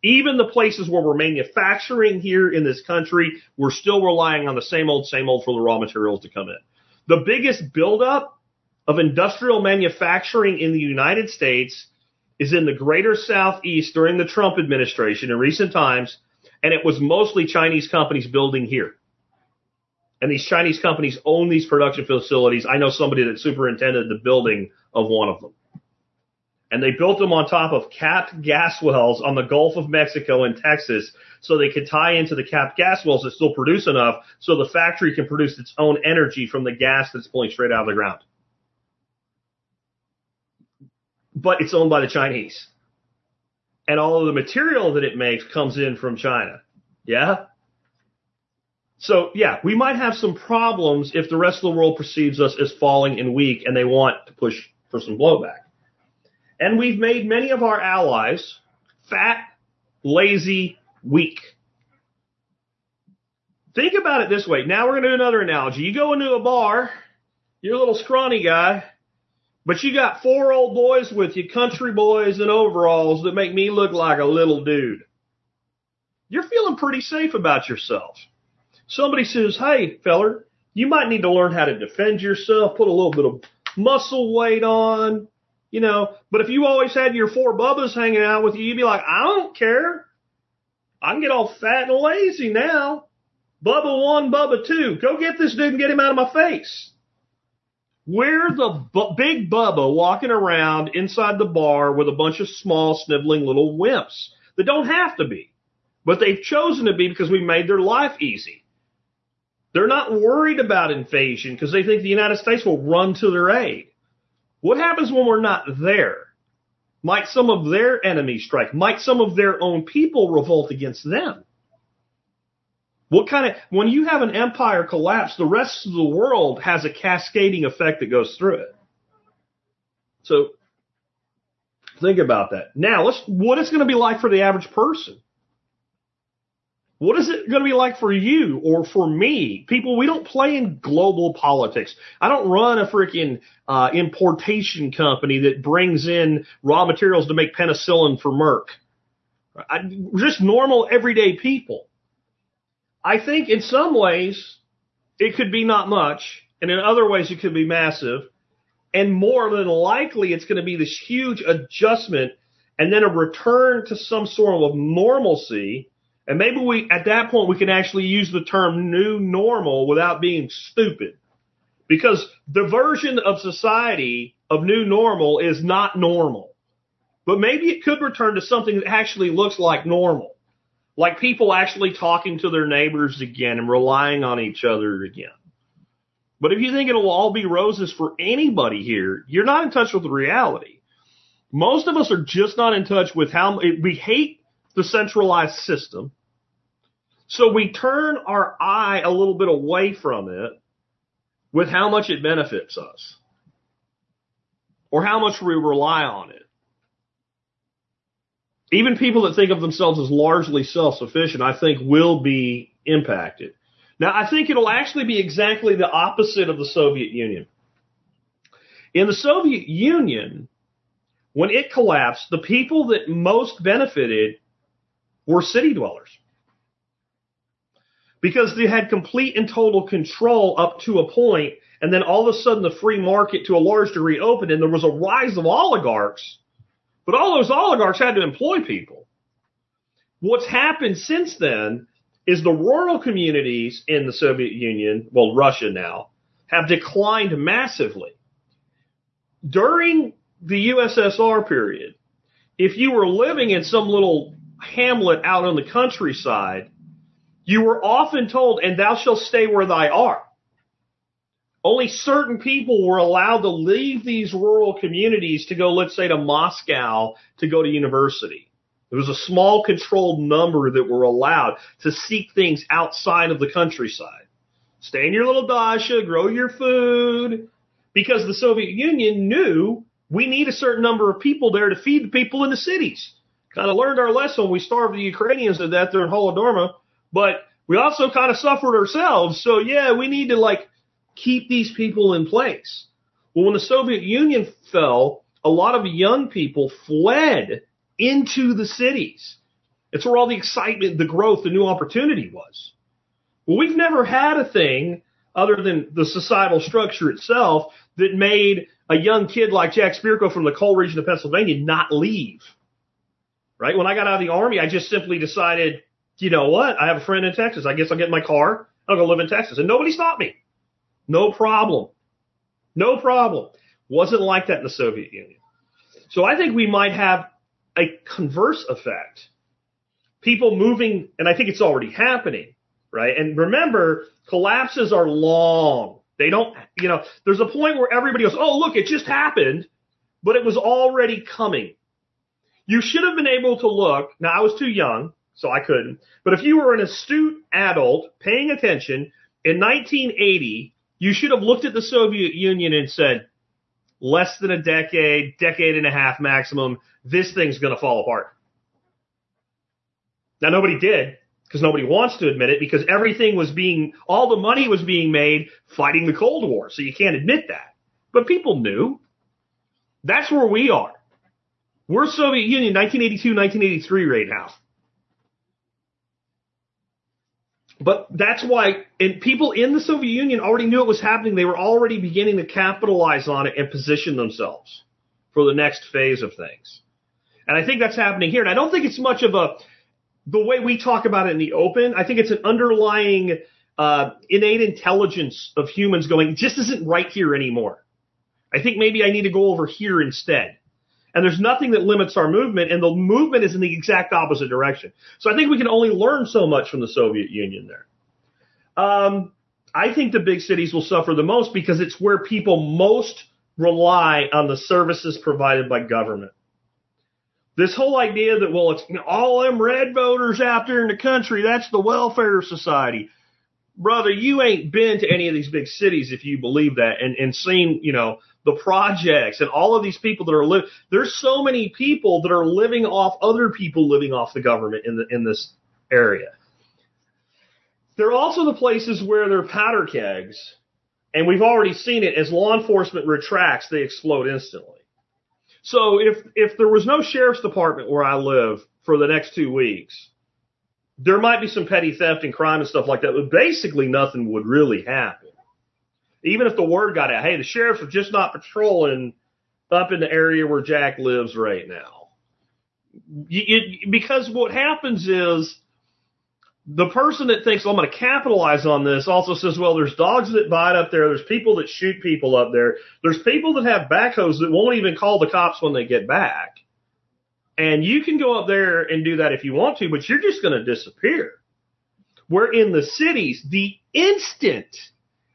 S2: Even the places where we're manufacturing here in this country, we're still relying on the same old, same old for the raw materials to come in. The biggest buildup of industrial manufacturing in the United States is in the greater southeast during the Trump administration in recent times, and it was mostly Chinese companies building here. And these Chinese companies own these production facilities. I know somebody that superintended the building of one of them. And they built them on top of capped gas wells on the Gulf of Mexico and Texas so they could tie into the capped gas wells that still produce enough so the factory can produce its own energy from the gas that's pulling straight out of the ground. But it's owned by the Chinese. And all of the material that it makes comes in from China. Yeah? So yeah, we might have some problems if the rest of the world perceives us as falling and weak and they want to push for some blowback. And we've made many of our allies fat, lazy, weak. Think about it this way. Now we're going to do another analogy. You go into a bar, you're a little scrawny guy, but you got four old boys with you, country boys in overalls that make me look like a little dude. You're feeling pretty safe about yourself. Somebody says, hey, feller, you might need to learn how to defend yourself, put a little bit of muscle weight on, you know, but if you always had your four bubbas hanging out with you, you'd be like, I don't care. I can get all fat and lazy now. Bubba one, Bubba two. Go get this dude and get him out of my face. We're the bu- big Bubba walking around inside the bar with a bunch of small, sniveling little wimps that don't have to be, but they've chosen to be because we made their life easy. They're not worried about invasion because they think the United States will run to their aid. What happens when we're not there? Might some of their enemies strike? Might some of their own people revolt against them? What kind of, when you have an empire collapse, the rest of the world has a cascading effect that goes through it. So, think about that. Now, let's, what it's going to be like for the average person? What is it going to be like for you or for me? People, we don't play in global politics. I don't run a freaking uh, importation company that brings in raw materials to make penicillin for Merck. I, just normal, everyday people. I think in some ways it could be not much, and in other ways it could be massive. And more than likely, it's going to be this huge adjustment and then a return to some sort of normalcy and maybe we, at that point, we can actually use the term new normal without being stupid. Because the version of society of new normal is not normal. But maybe it could return to something that actually looks like normal. Like people actually talking to their neighbors again and relying on each other again. But if you think it'll all be roses for anybody here, you're not in touch with reality. Most of us are just not in touch with how we hate the centralized system. So we turn our eye a little bit away from it with how much it benefits us or how much we rely on it. Even people that think of themselves as largely self-sufficient, I think will be impacted. Now, I think it'll actually be exactly the opposite of the Soviet Union. In the Soviet Union, when it collapsed, the people that most benefited were city dwellers. Because they had complete and total control up to a point, and then all of a sudden the free market to a large degree opened, and there was a rise of oligarchs. But all those oligarchs had to employ people. What's happened since then is the rural communities in the Soviet Union, well, Russia now, have declined massively. During the USSR period, if you were living in some little hamlet out on the countryside, you were often told, and thou shalt stay where thy art. Only certain people were allowed to leave these rural communities to go, let's say, to Moscow to go to university. There was a small controlled number that were allowed to seek things outside of the countryside. Stay in your little dacha, grow your food, because the Soviet Union knew we need a certain number of people there to feed the people in the cities. Kind of learned our lesson we starved the Ukrainians to death there in Holodomor, but we also kind of suffered ourselves. So yeah, we need to like keep these people in place. Well, when the Soviet Union fell, a lot of young people fled into the cities. It's where all the excitement, the growth, the new opportunity was. Well, we've never had a thing other than the societal structure itself that made a young kid like Jack Spirko from the coal region of Pennsylvania not leave. Right? When I got out of the army, I just simply decided, you know what? I have a friend in Texas. I guess I'll get in my car. I'll go live in Texas. And nobody stopped me. No problem. No problem. Wasn't like that in the Soviet Union. So I think we might have a converse effect. People moving, and I think it's already happening, right? And remember, collapses are long. They don't, you know, there's a point where everybody goes, oh, look, it just happened, but it was already coming. You should have been able to look. Now, I was too young, so I couldn't. But if you were an astute adult paying attention in 1980, you should have looked at the Soviet Union and said, less than a decade, decade and a half maximum, this thing's going to fall apart. Now nobody did because nobody wants to admit it because everything was being, all the money was being made fighting the Cold War. So you can't admit that. But people knew. That's where we are. We're Soviet Union 1982, 1983 right now. But that's why, and people in the Soviet Union already knew it was happening. They were already beginning to capitalize on it and position themselves for the next phase of things. And I think that's happening here. And I don't think it's much of a, the way we talk about it in the open, I think it's an underlying, uh, innate intelligence of humans going, just isn't right here anymore. I think maybe I need to go over here instead. And there's nothing that limits our movement, and the movement is in the exact opposite direction. So I think we can only learn so much from the Soviet Union there. Um, I think the big cities will suffer the most because it's where people most rely on the services provided by government. This whole idea that, well, it's all them red voters out there in the country, that's the welfare society. Brother, you ain't been to any of these big cities if you believe that and, and seen, you know, the projects and all of these people that are living. There's so many people that are living off other people living off the government in the in this area. They're also the places where there are powder kegs, and we've already seen it. As law enforcement retracts, they explode instantly. So if if there was no sheriff's department where I live for the next two weeks, there might be some petty theft and crime and stuff like that, but basically nothing would really happen even if the word got out, hey, the sheriffs are just not patrolling up in the area where Jack lives right now. Because what happens is the person that thinks well, I'm going to capitalize on this also says, well, there's dogs that bite up there. There's people that shoot people up there. There's people that have backhoes that won't even call the cops when they get back. And you can go up there and do that if you want to, but you're just going to disappear. Where in the cities, the instant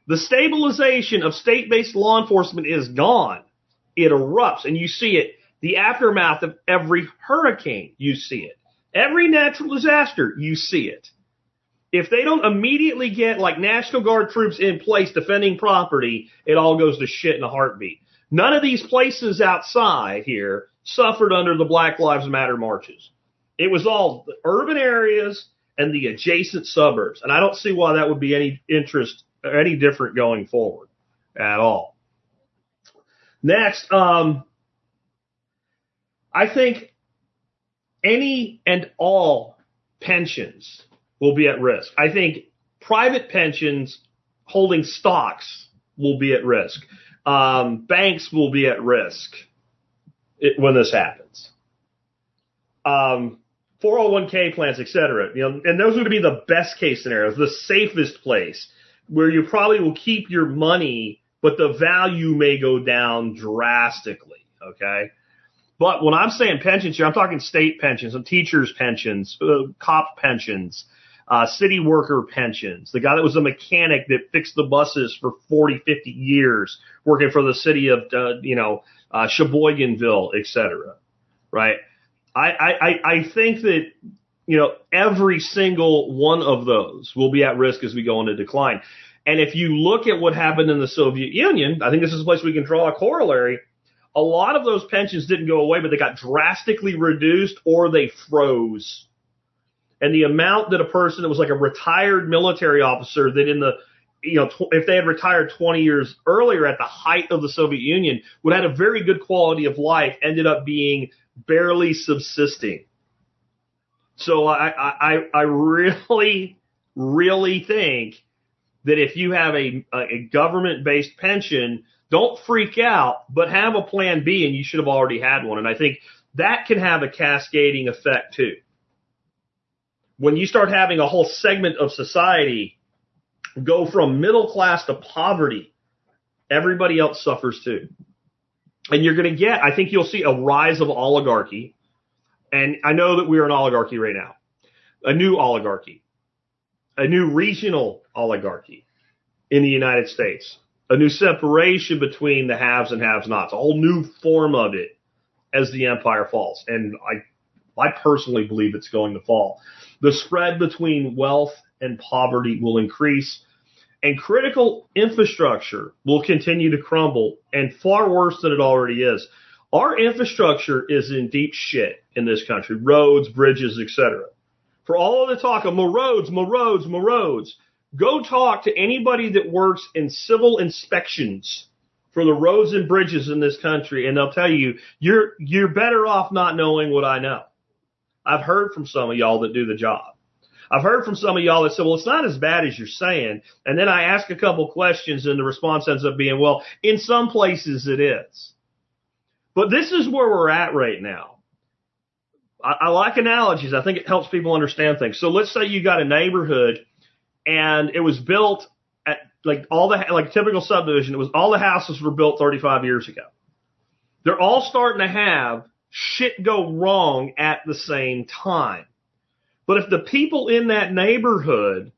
S2: the stabilization of state-based law enforcement is gone, it erupts and you see it. The aftermath of every hurricane, you see it. Every natural disaster, you see it. If they don't immediately get like National Guard troops in place defending property, it all goes to shit in a heartbeat. None of these places outside here suffered under the Black Lives Matter marches. It was all the urban areas and the adjacent suburbs. And I don't see why that would be any interest or any different going forward at all. Next, um, I think any and all pensions will be at risk. I think private pensions holding stocks will be at risk. Um, banks will be at risk it, when this happens. Um, 401k plans, et cetera. You know, and those would be the best case scenarios, the safest place where you probably will keep your money, but the value may go down drastically. Okay. But when I'm saying pensions here, I'm talking state pensions and teachers pensions, uh, cop pensions, uh, city worker pensions, the guy that was a mechanic that fixed the buses for 40, 50 years working for the city of, uh, you know, uh, Sheboyganville, et cetera. Right. I, I, I think that, you know, every single one of those will be at risk as we go into decline. And if you look at what happened in the Soviet Union, I think this is a place we can draw a corollary. A lot of those pensions didn't go away, but they got drastically reduced or they froze. And the amount that a person that was like a retired military officer that in the, you know, tw- if they had retired 20 years earlier at the height of the Soviet Union would have had a very good quality of life ended up being barely subsisting. So I, I, I really, really think that if you have a, a government based pension, don't freak out, but have a plan B and you should have already had one. And I think that can have a cascading effect too. When you start having a whole segment of society go from middle class to poverty, everybody else suffers too. And you're going to get, I think you'll see a rise of oligarchy. And I know that we're an oligarchy right now, a new oligarchy, a new regional oligarchy in the United States, a new separation between the haves and haves nots, a whole new form of it as the empire falls. And I, I personally believe it's going to fall. The spread between wealth and poverty will increase and critical infrastructure will continue to crumble and far worse than it already is. Our infrastructure is in deep shit in this country. Roads, bridges, etc. For all of the talk of more roads, more roads, more roads, go talk to anybody that works in civil inspections for the roads and bridges in this country and they'll tell you you're you're better off not knowing what I know. I've heard from some of y'all that do the job. I've heard from some of y'all that said, well, it's not as bad as you're saying. And then I ask a couple questions and the response ends up being, well, in some places it is. But this is where we're at right now. I, I like analogies. I think it helps people understand things. So let's say you got a neighborhood and it was built at like all the, like typical subdivision. It was all the houses were built 35 years ago. They're all starting to have shit go wrong at the same time. But if the people in that neighborhood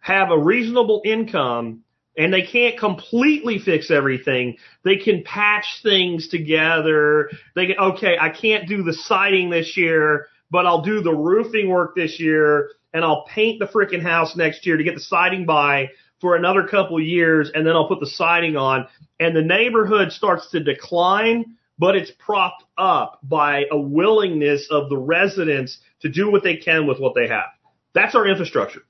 S2: have a reasonable income and they can't completely fix everything, they can patch things together. They can, okay, I can't do the siding this year, but I'll do the roofing work this year and I'll paint the freaking house next year to get the siding by for another couple years and then I'll put the siding on and the neighborhood starts to decline but it's propped up by a willingness of the residents to do what they can with what they have. That's our infrastructure.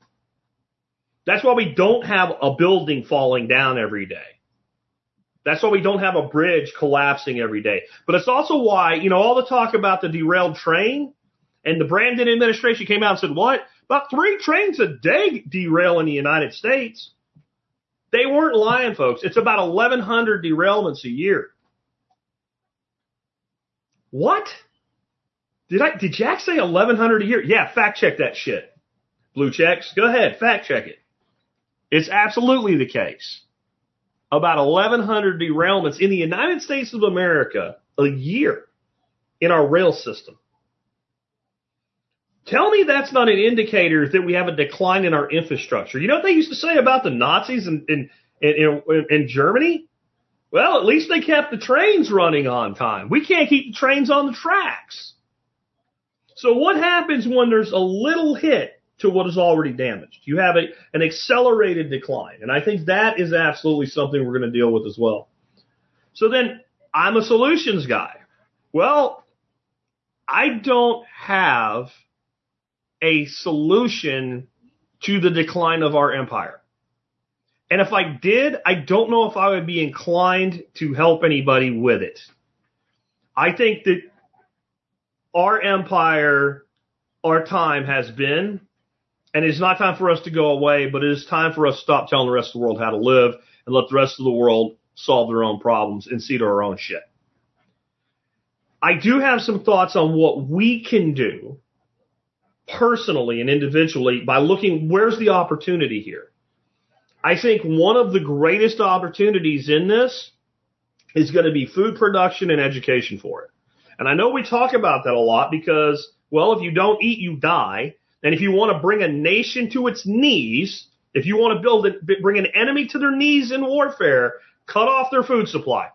S2: That's why we don't have a building falling down every day. That's why we don't have a bridge collapsing every day. But it's also why, you know, all the talk about the derailed train and the Brandon administration came out and said, what? About three trains a day derail in the United States. They weren't lying, folks. It's about 1,100 derailments a year. What? Did I did Jack say eleven hundred a year? Yeah, fact check that shit. Blue checks. Go ahead, fact check it. It's absolutely the case. About eleven hundred derailments in the United States of America a year in our rail system. Tell me that's not an indicator that we have a decline in our infrastructure. You know what they used to say about the Nazis in, in, in, in, in Germany? Well, at least they kept the trains running on time. We can't keep the trains on the tracks. So what happens when there's a little hit to what is already damaged? You have a, an accelerated decline. And I think that is absolutely something we're going to deal with as well. So then I'm a solutions guy. Well, I don't have a solution to the decline of our empire. And if I did, I don't know if I would be inclined to help anybody with it. I think that our empire, our time has been, and it's not time for us to go away, but it is time for us to stop telling the rest of the world how to live and let the rest of the world solve their own problems and see to our own shit. I do have some thoughts on what we can do personally and individually by looking where's the opportunity here. I think one of the greatest opportunities in this is going to be food production and education for it. And I know we talk about that a lot because, well, if you don't eat, you die. And if you want to bring a nation to its knees, if you want to build it, bring an enemy to their knees in warfare, cut off their food supply.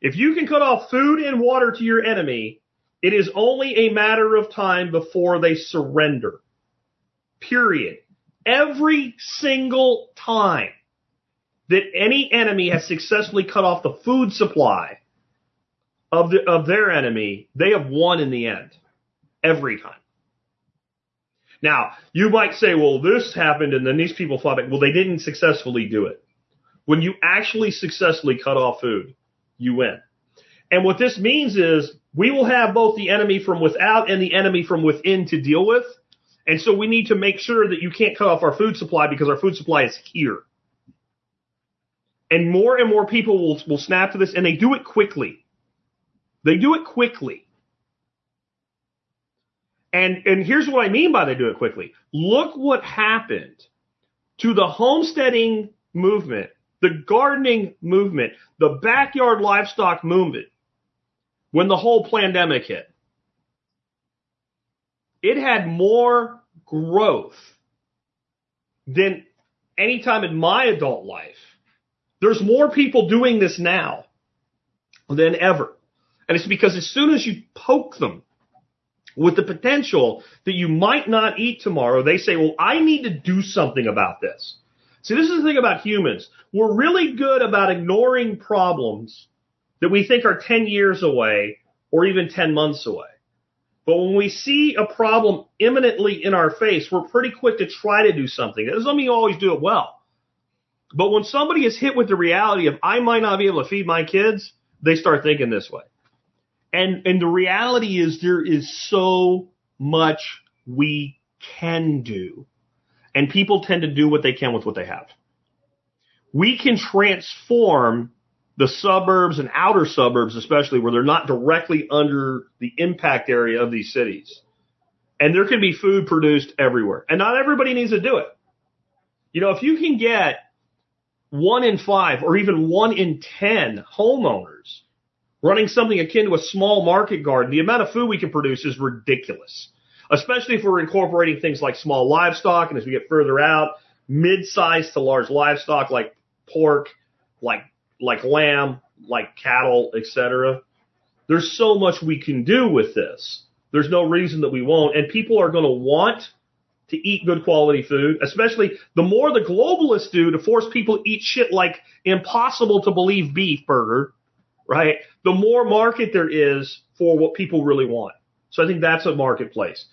S2: If you can cut off food and water to your enemy, it is only a matter of time before they surrender. Period. Every single time that any enemy has successfully cut off the food supply of the, of their enemy, they have won in the end. Every time. Now, you might say, well, this happened and then these people fought back. Well, they didn't successfully do it. When you actually successfully cut off food, you win. And what this means is we will have both the enemy from without and the enemy from within to deal with. And so we need to make sure that you can't cut off our food supply because our food supply is here. And more and more people will, will snap to this and they do it quickly. They do it quickly. And, and here's what I mean by they do it quickly. Look what happened to the homesteading movement, the gardening movement, the backyard livestock movement when the whole pandemic hit. It had more growth than any time in my adult life. There's more people doing this now than ever. And it's because as soon as you poke them with the potential that you might not eat tomorrow, they say, well, I need to do something about this. See, this is the thing about humans. We're really good about ignoring problems that we think are 10 years away or even 10 months away. But when we see a problem imminently in our face, we're pretty quick to try to do something. That doesn't mean you always do it well. But when somebody is hit with the reality of, I might not be able to feed my kids, they start thinking this way. And, and the reality is there is so much we can do. And people tend to do what they can with what they have. We can transform the suburbs and outer suburbs, especially where they're not directly under the impact area of these cities. And there can be food produced everywhere. And not everybody needs to do it. You know, if you can get one in five or even one in 10 homeowners running something akin to a small market garden, the amount of food we can produce is ridiculous. Especially if we're incorporating things like small livestock and as we get further out, mid-sized to large livestock like pork, like like lamb, like cattle, etc. There's so much we can do with this. There's no reason that we won't. And people are going to want to eat good quality food, especially the more the globalists do to force people to eat shit like impossible to believe beef burger, right? The more market there is for what people really want. So I think that's a marketplace.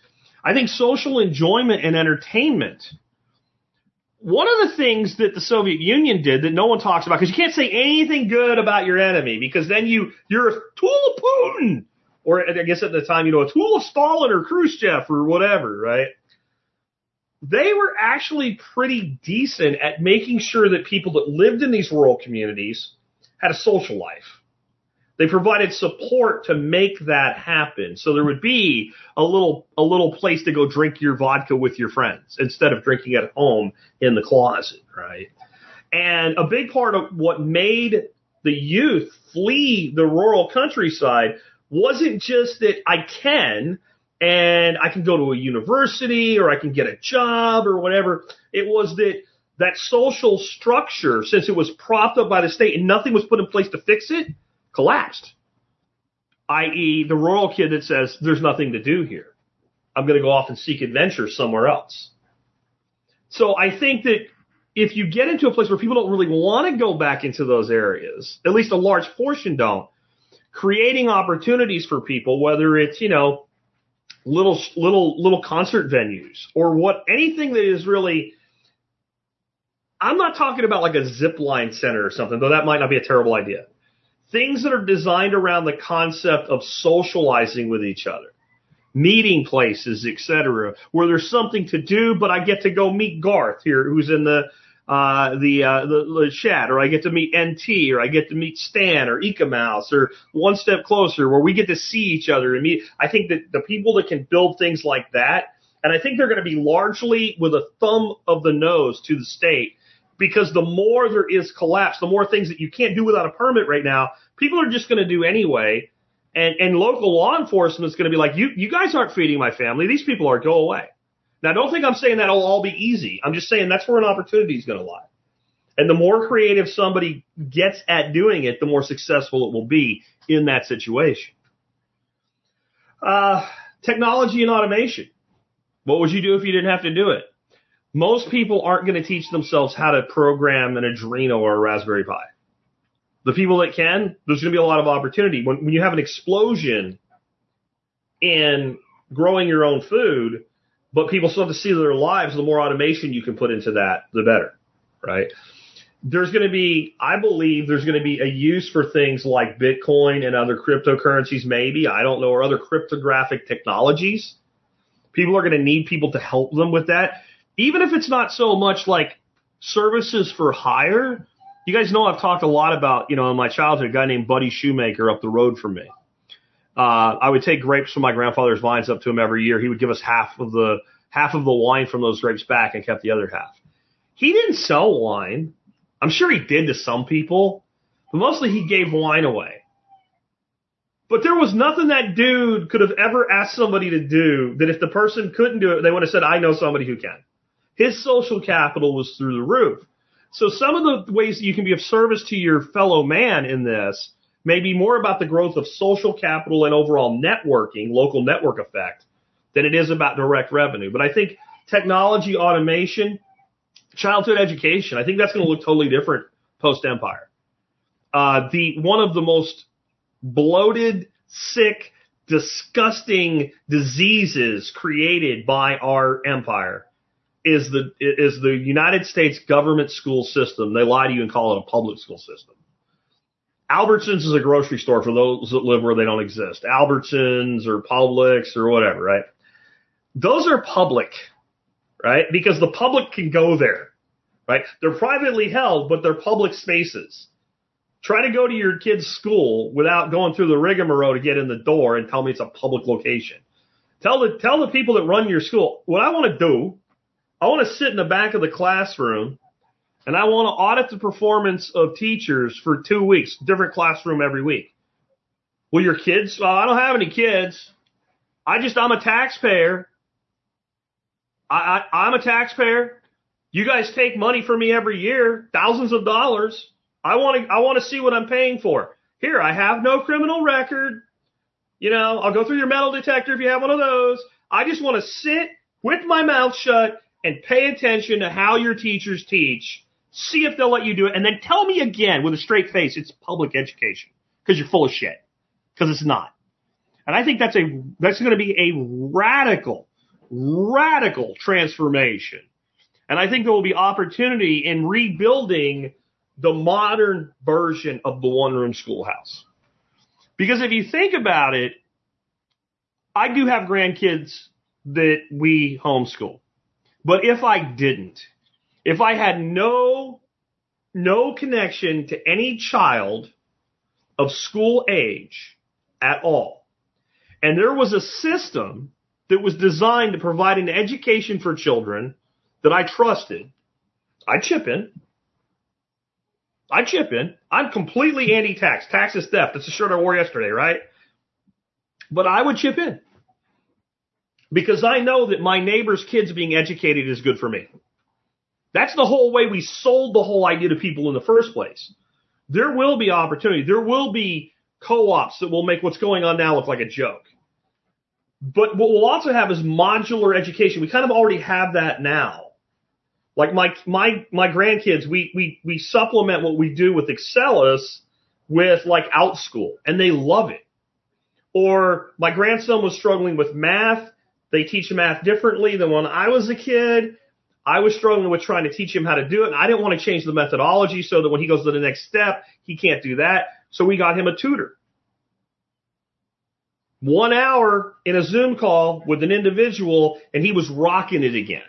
S2: I think social enjoyment and entertainment one of the things that the Soviet Union did that no one talks about, because you can't say anything good about your enemy, because then you you're a tool of Putin, or I guess at the time you know a tool of Stalin or Khrushchev or whatever, right? They were actually pretty decent at making sure that people that lived in these rural communities had a social life. They provided support to make that happen. So there would be a little, a little place to go drink your vodka with your friends instead of drinking at home in the closet, right? And a big part of what made the youth flee the rural countryside wasn't just that I can, and I can go to a university or I can get a job or whatever. It was that that social structure, since it was propped up by the state and nothing was put in place to fix it, collapsed. I.e., the rural kid that says, there's nothing to do here. I'm going to go off and seek adventure somewhere else. So I think that if you get into a place where people don't really want to go back into those areas, at least a large portion don't, creating opportunities for people, whether it's, you know, little, little, little concert venues or what, anything that is really, I'm not talking about like a zip line center or something, though that might not be a terrible idea. Things that are designed around the concept of socializing with each other meeting places, etc., where there's something to do, but I get to go meet Garth here, who's in the uh, the, uh, the the chat, or I get to meet NT, or I get to meet Stan or Mouse, or one step closer, where we get to see each other and meet. I think that the people that can build things like that, and I think they're going to be largely with a thumb of the nose to the state, because the more there is collapse, the more things that you can't do without a permit right now, people are just going to do anyway. And, and local law enforcement is going to be like, you, you guys aren't feeding my family. These people are, go away. Now, don't think I'm saying that'll all be easy. I'm just saying that's where an opportunity is going to lie. And the more creative somebody gets at doing it, the more successful it will be in that situation. Uh, technology and automation. What would you do if you didn't have to do it? Most people aren't going to teach themselves how to program an Arduino or a Raspberry Pi. The people that can, there's going to be a lot of opportunity. When, when you have an explosion in growing your own food, but people still have to see their lives, the more automation you can put into that, the better, right? There's going to be, I believe there's going to be a use for things like Bitcoin and other cryptocurrencies, maybe, I don't know, or other cryptographic technologies. People are going to need people to help them with that. Even if it's not so much like services for hire, you guys know I've talked a lot about, you know, in my childhood, a guy named Buddy Shoemaker up the road from me. Uh, I would take grapes from my grandfather's vines up to him every year. He would give us half of the half of the wine from those grapes back and kept the other half. He didn't sell wine. I'm sure he did to some people, but mostly he gave wine away. But there was nothing that dude could have ever asked somebody to do that if the person couldn't do it, they would have said, I know somebody who can. His social capital was through the roof. So some of the ways that you can be of service to your fellow man in this may be more about the growth of social capital and overall networking, local network effect, than it is about direct revenue. But I think technology, automation, childhood education, I think that's going to look totally different post empire. Uh, the one of the most bloated, sick, disgusting diseases created by our empire is the is the United States government school system. They lie to you and call it a public school system. Albertsons is a grocery store for those that live where they don't exist. Albertsons or Publix or whatever, right? Those are public, right? Because the public can go there, right? They're privately held, but they're public spaces. Try to go to your kid's school without going through the rigmarole to get in the door and tell me it's a public location. Tell the, tell the people that run your school, what I want to do I want to sit in the back of the classroom and I want to audit the performance of teachers for two weeks, different classroom every week. Will your kids? Well, I don't have any kids. I just, I'm a taxpayer. I, I, I'm a taxpayer. You guys take money from me every year, thousands of dollars. I want to, I want to see what I'm paying for. Here, I have no criminal record. You know, I'll go through your metal detector if you have one of those. I just want to sit with my mouth shut and pay attention to how your teachers teach. See if they'll let you do it, and then tell me again with a straight face it's public education because you're full of shit. Because it's not. And I think that's a that's going to be a radical, radical transformation. And I think there will be opportunity in rebuilding the modern version of the one room schoolhouse. Because if you think about it, I do have grandkids that we homeschool. But if I didn't, if I had no, no connection to any child of school age at all, and there was a system that was designed to provide an education for children that I trusted, I'd chip in. I'd chip in. I'm completely anti-tax. Tax is theft. That's the shirt I wore yesterday, right? But I would chip in. Because I know that my neighbor's kids being educated is good for me. That's the whole way we sold the whole idea to people in the first place. There will be opportunity. There will be co-ops that will make what's going on now look like a joke. But what we'll also have is modular education. We kind of already have that now. Like my my my grandkids, we we we supplement what we do with Acellus with like OutSchool, and they love it. Or my grandson was struggling with math. They teach math differently than when I was a kid. I was struggling with trying to teach him how to do it. And I didn't want to change the methodology so that when he goes to the next step, he can't do that. So we got him a tutor. One hour in a Zoom call with an individual and he was rocking it again.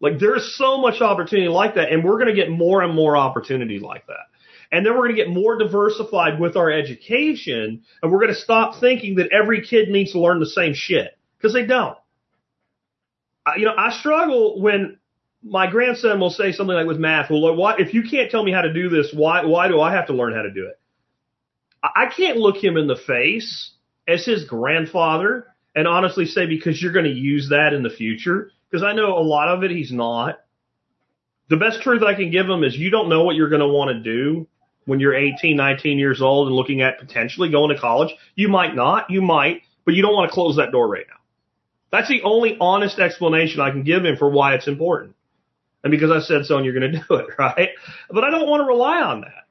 S2: Like there's so much opportunity like that and we're going to get more and more opportunity like that. And then we're going to get more diversified with our education and we're going to stop thinking that every kid needs to learn the same shit because they don't. I, you know, I struggle when my grandson will say something like with math, well, why, if you can't tell me how to do this, why, why do I have to learn how to do it? I can't look him in the face as his grandfather and honestly say because you're going to use that in the future because I know a lot of it he's not. The best truth I can give him is you don't know what you're going to want to do when you're 18, 19 years old and looking at potentially going to college. You might not, you might, but you don't want to close that door right now. That's the only honest explanation I can give him for why it's important. And because I said so and you're going to do it, right? But I don't want to rely on that.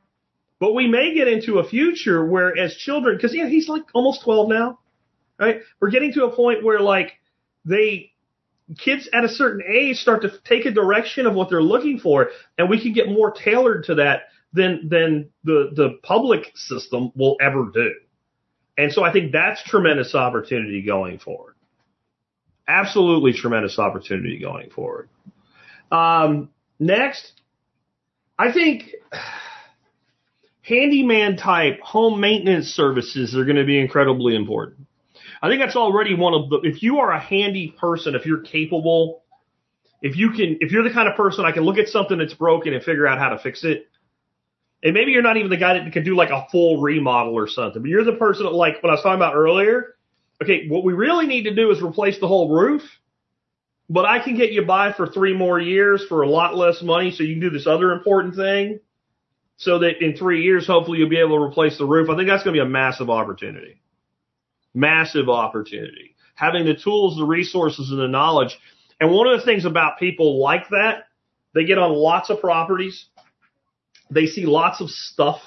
S2: But we may get into a future where as children, because yeah, he's like almost 12 now, right? We're getting to a point where like they, kids at a certain age start to take a direction of what they're looking for and we can get more tailored to that than, than the, the public system will ever do. And so I think that's tremendous opportunity going forward. Absolutely tremendous opportunity going forward. Um, next, I think handyman type home maintenance services are going to be incredibly important. I think that's already one of the, if you are a handy person, if you're capable, if you can, if you're the kind of person I can look at something that's broken and figure out how to fix it, and maybe you're not even the guy that can do like a full remodel or something, but you're the person that like, what I was talking about earlier, okay, what we really need to do is replace the whole roof, but I can get you by for three more years for a lot less money so you can do this other important thing so that in three years, hopefully you'll be able to replace the roof. I think that's going to be a massive opportunity. Massive opportunity. Having the tools, the resources, and the knowledge. And one of the things about people like that, they get on lots of properties. They see lots of stuff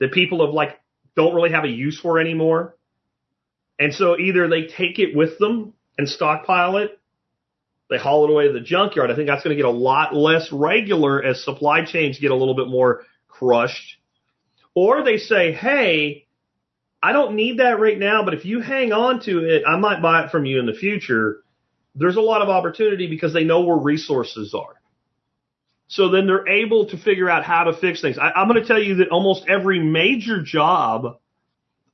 S2: that people have like, don't really have a use for anymore. And so either they take it with them and stockpile it, they haul it away to the junkyard. I think that's going to get a lot less regular as supply chains get a little bit more crushed. Or they say, hey, I don't need that right now, but if you hang on to it, I might buy it from you in the future. There's a lot of opportunity because they know where resources are. So then they're able to figure out how to fix things. I, I'm going to tell you that almost every major job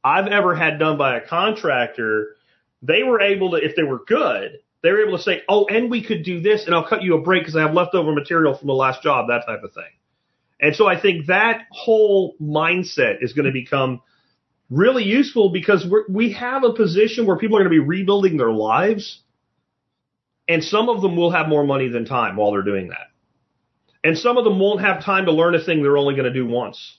S2: I've ever had done by a contractor, they were able to, if they were good, they were able to say, oh, and we could do this, and I'll cut you a break because I have leftover material from the last job, that type of thing. And so I think that whole mindset is going to become really useful because we have a position where people are going to be rebuilding their lives, and some of them will have more money than time while they're doing that. And some of them won't have time to learn a thing they're only going to do once.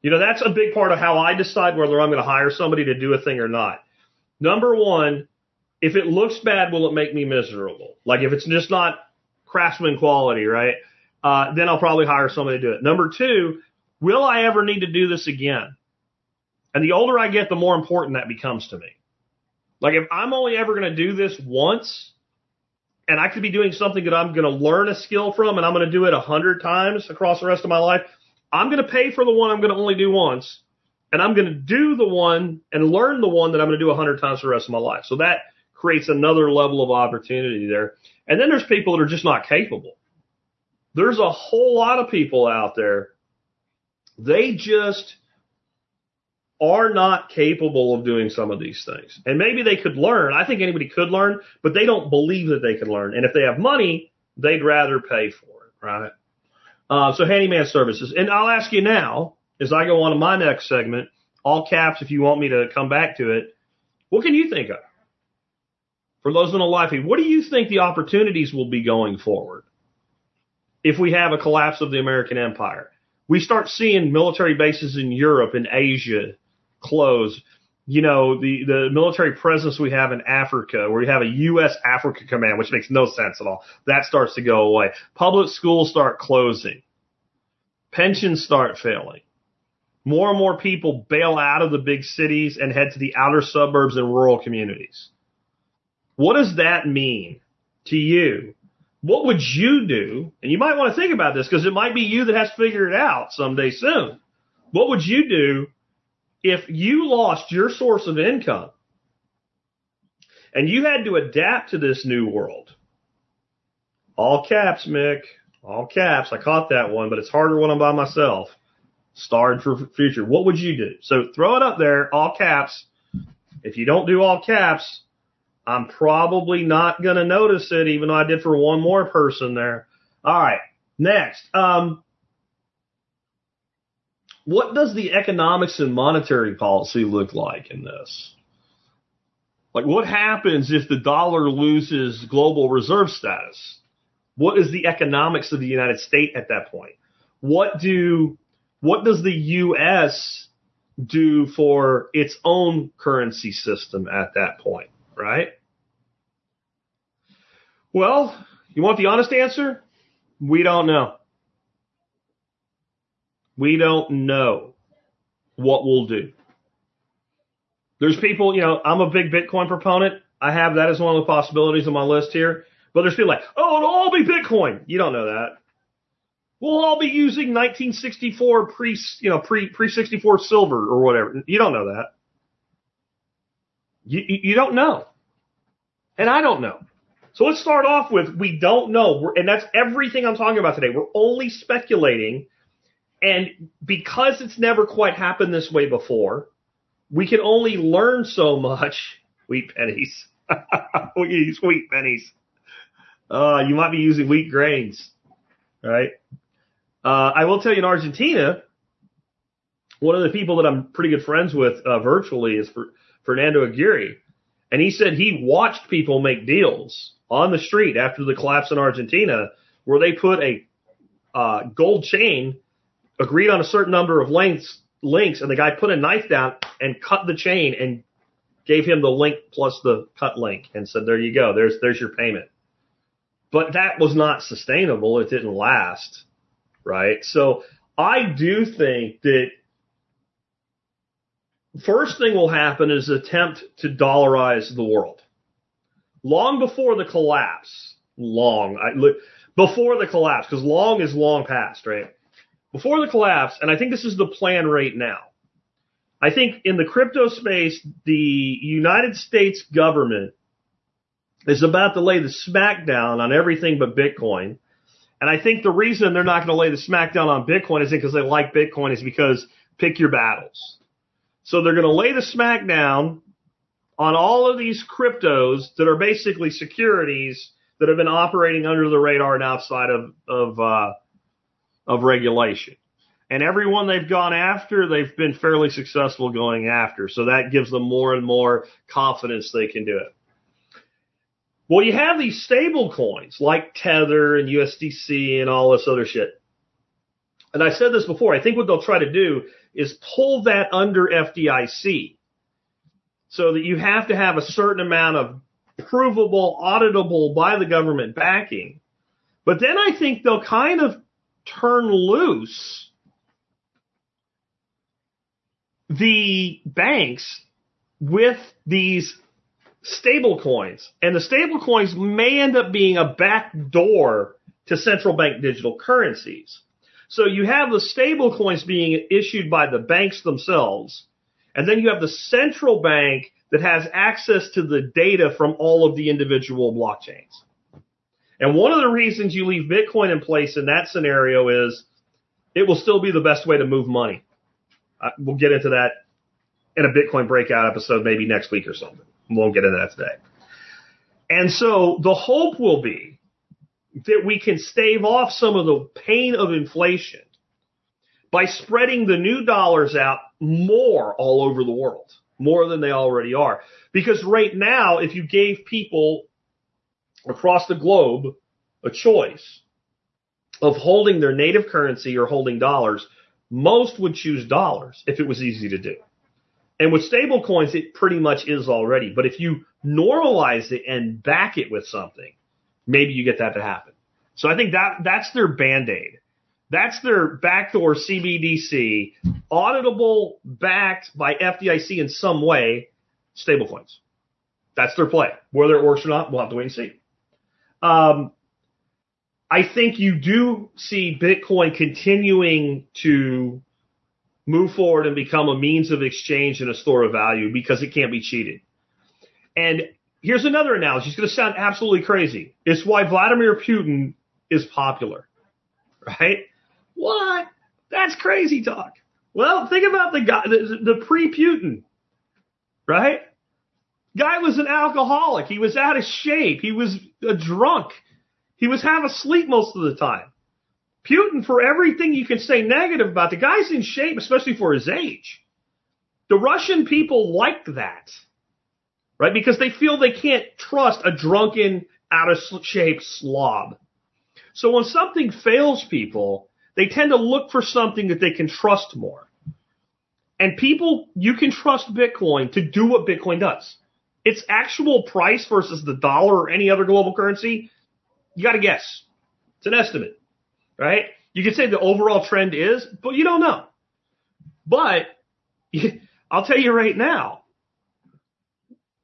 S2: You know, that's a big part of how I decide whether I'm going to hire somebody to do a thing or not. Number one, if it looks bad, will it make me miserable? Like if it's just not craftsman quality, right? Uh, then I'll probably hire somebody to do it. Number two, will I ever need to do this again? And the older I get, the more important that becomes to me. Like if I'm only ever going to do this once, and I could be doing something that I'm going to learn a skill from, and I'm going to do it a hundred times across the rest of my life, I'm going to pay for the one I'm going to only do once, and I'm going to do the one and learn the one that I'm going to do a hundred times for the rest of my life. So that creates another level of opportunity there. And then there's people that are just not capable. There's a whole lot of people out there. They just are not capable of doing some of these things. And maybe they could learn. I think anybody could learn, but they don't believe that they could learn. And if they have money, they'd rather pay for it, right? Uh, so handyman services. And I'll ask you now, as I go on to my next segment, all caps if you want me to come back to it, what can you think of? for those in a life, what do you think the opportunities will be going forward if we have a collapse of the American empire? We start seeing military bases in Europe and Asia close. You know, the, the military presence we have in Africa, where we have a U.S. Africa command, which makes no sense at all. That starts to go away. Public schools start closing. Pensions start failing. More and more people bail out of the big cities and head to the outer suburbs and rural communities. What does that mean to you? What would you do? And you might want to think about this because it might be you that has to figure it out someday soon. What would you do if you lost your source of income and you had to adapt to this new world? All caps, Mick. All caps. I caught that one, but it's harder when I'm by myself. Starred for future. What would you do? So throw it up there, all caps. If you don't do all caps, I'm probably not going to notice it, even though I did for one more person there. All right. Next. Um, what does the economics and monetary policy look like in this? Like, what happens if the dollar loses global reserve status? What is the economics of the United States at that point? What do, what does the U.S. do for its own currency system at that point? right? Well, you want the honest answer? We don't know. We don't know what we'll do. There's people, you know, I'm a big Bitcoin proponent. I have that as one of the possibilities on my list here. But there's people like, oh, it'll all be Bitcoin. You don't know that. We'll all be using 1964 pre, you know, pre pre 64 silver or whatever. You don't know that. You, you don't know. And I don't know. So let's start off with we don't know. We're, and that's everything I'm talking about today. We're only speculating. And because it's never quite happened this way before, we can only learn so much. Wheat pennies. wheat pennies. Uh, you might be using wheat grains, right? Uh, I will tell you in Argentina, one of the people that I'm pretty good friends with uh, virtually is for Fernando Aguirre. And he said he watched people make deals on the street after the collapse in Argentina where they put a uh, gold chain, agreed on a certain number of lengths, links, and the guy put a knife down and cut the chain and gave him the link plus the cut link and said, there you go. There's, there's your payment. But that was not sustainable. It didn't last. Right. So I do think that first thing will happen is attempt to dollarize the world. Long before the collapse, long, I, before the collapse, because long is long past, right? Before the collapse, and I think this is the plan right now. I think in the crypto space, the United States government is about to lay the smackdown on everything but Bitcoin. And I think the reason they're not going to lay the smackdown on Bitcoin is because they like Bitcoin is because pick your battles. So they're going to lay the smackdown on all of these cryptos that are basically securities that have been operating under the radar and outside of of uh, of regulation. And everyone they've gone after, they've been fairly successful going after. So that gives them more and more confidence they can do it. Well, you have these stable coins like Tether and USDC and all this other shit. And I said this before. I think what they'll try to do is pull that under FDIC so that you have to have a certain amount of provable, auditable by the government backing. But then I think they'll kind of turn loose the banks with these stable coins. And the stable coins may end up being a backdoor to central bank digital currencies. So you have the stable coins being issued by the banks themselves, and then you have the central bank that has access to the data from all of the individual blockchains. And one of the reasons you leave Bitcoin in place in that scenario is it will still be the best way to move money. Uh, we'll get into that in a Bitcoin breakout episode maybe next week or something. We won't get into that today. And so the hope will be that we can stave off some of the pain of inflation by spreading the new dollars out more all over the world. more than they already are. Because right now, if you gave people across the globe a choice of holding their native currency or holding dollars, most would choose dollars if it was easy to do. And with stable coins, it pretty much is already. But if you normalize it and back it with something, maybe you get that to happen. So I think that that's their band-aid. That's their backdoor CBDC, auditable, backed by FDIC in some way, stablecoins. That's their play. Whether it works or not, we'll have to wait and see. Um, I think you do see Bitcoin continuing to move forward and become a means of exchange and a store of value because it can't be cheated. And here's another analogy. It's going to sound absolutely crazy. It's why Vladimir Putin is popular, right? What? That's crazy talk. Well, think about the guy, the, the pre-Putin, right? Guy was an alcoholic. He was out of shape. He was a drunk. He was half asleep most of the time. Putin, for everything you can say negative about, the guy's in shape, especially for his age. The Russian people like that, right? Because they feel they can't trust a drunken, out of shape slob. So when something fails people, they tend to look for something that they can trust more. And people, you can trust Bitcoin to do what Bitcoin does. Its actual price versus the dollar or any other global currency, you got to guess. It's an estimate, right? You can say the overall trend is, but you don't know. But I'll tell you right now,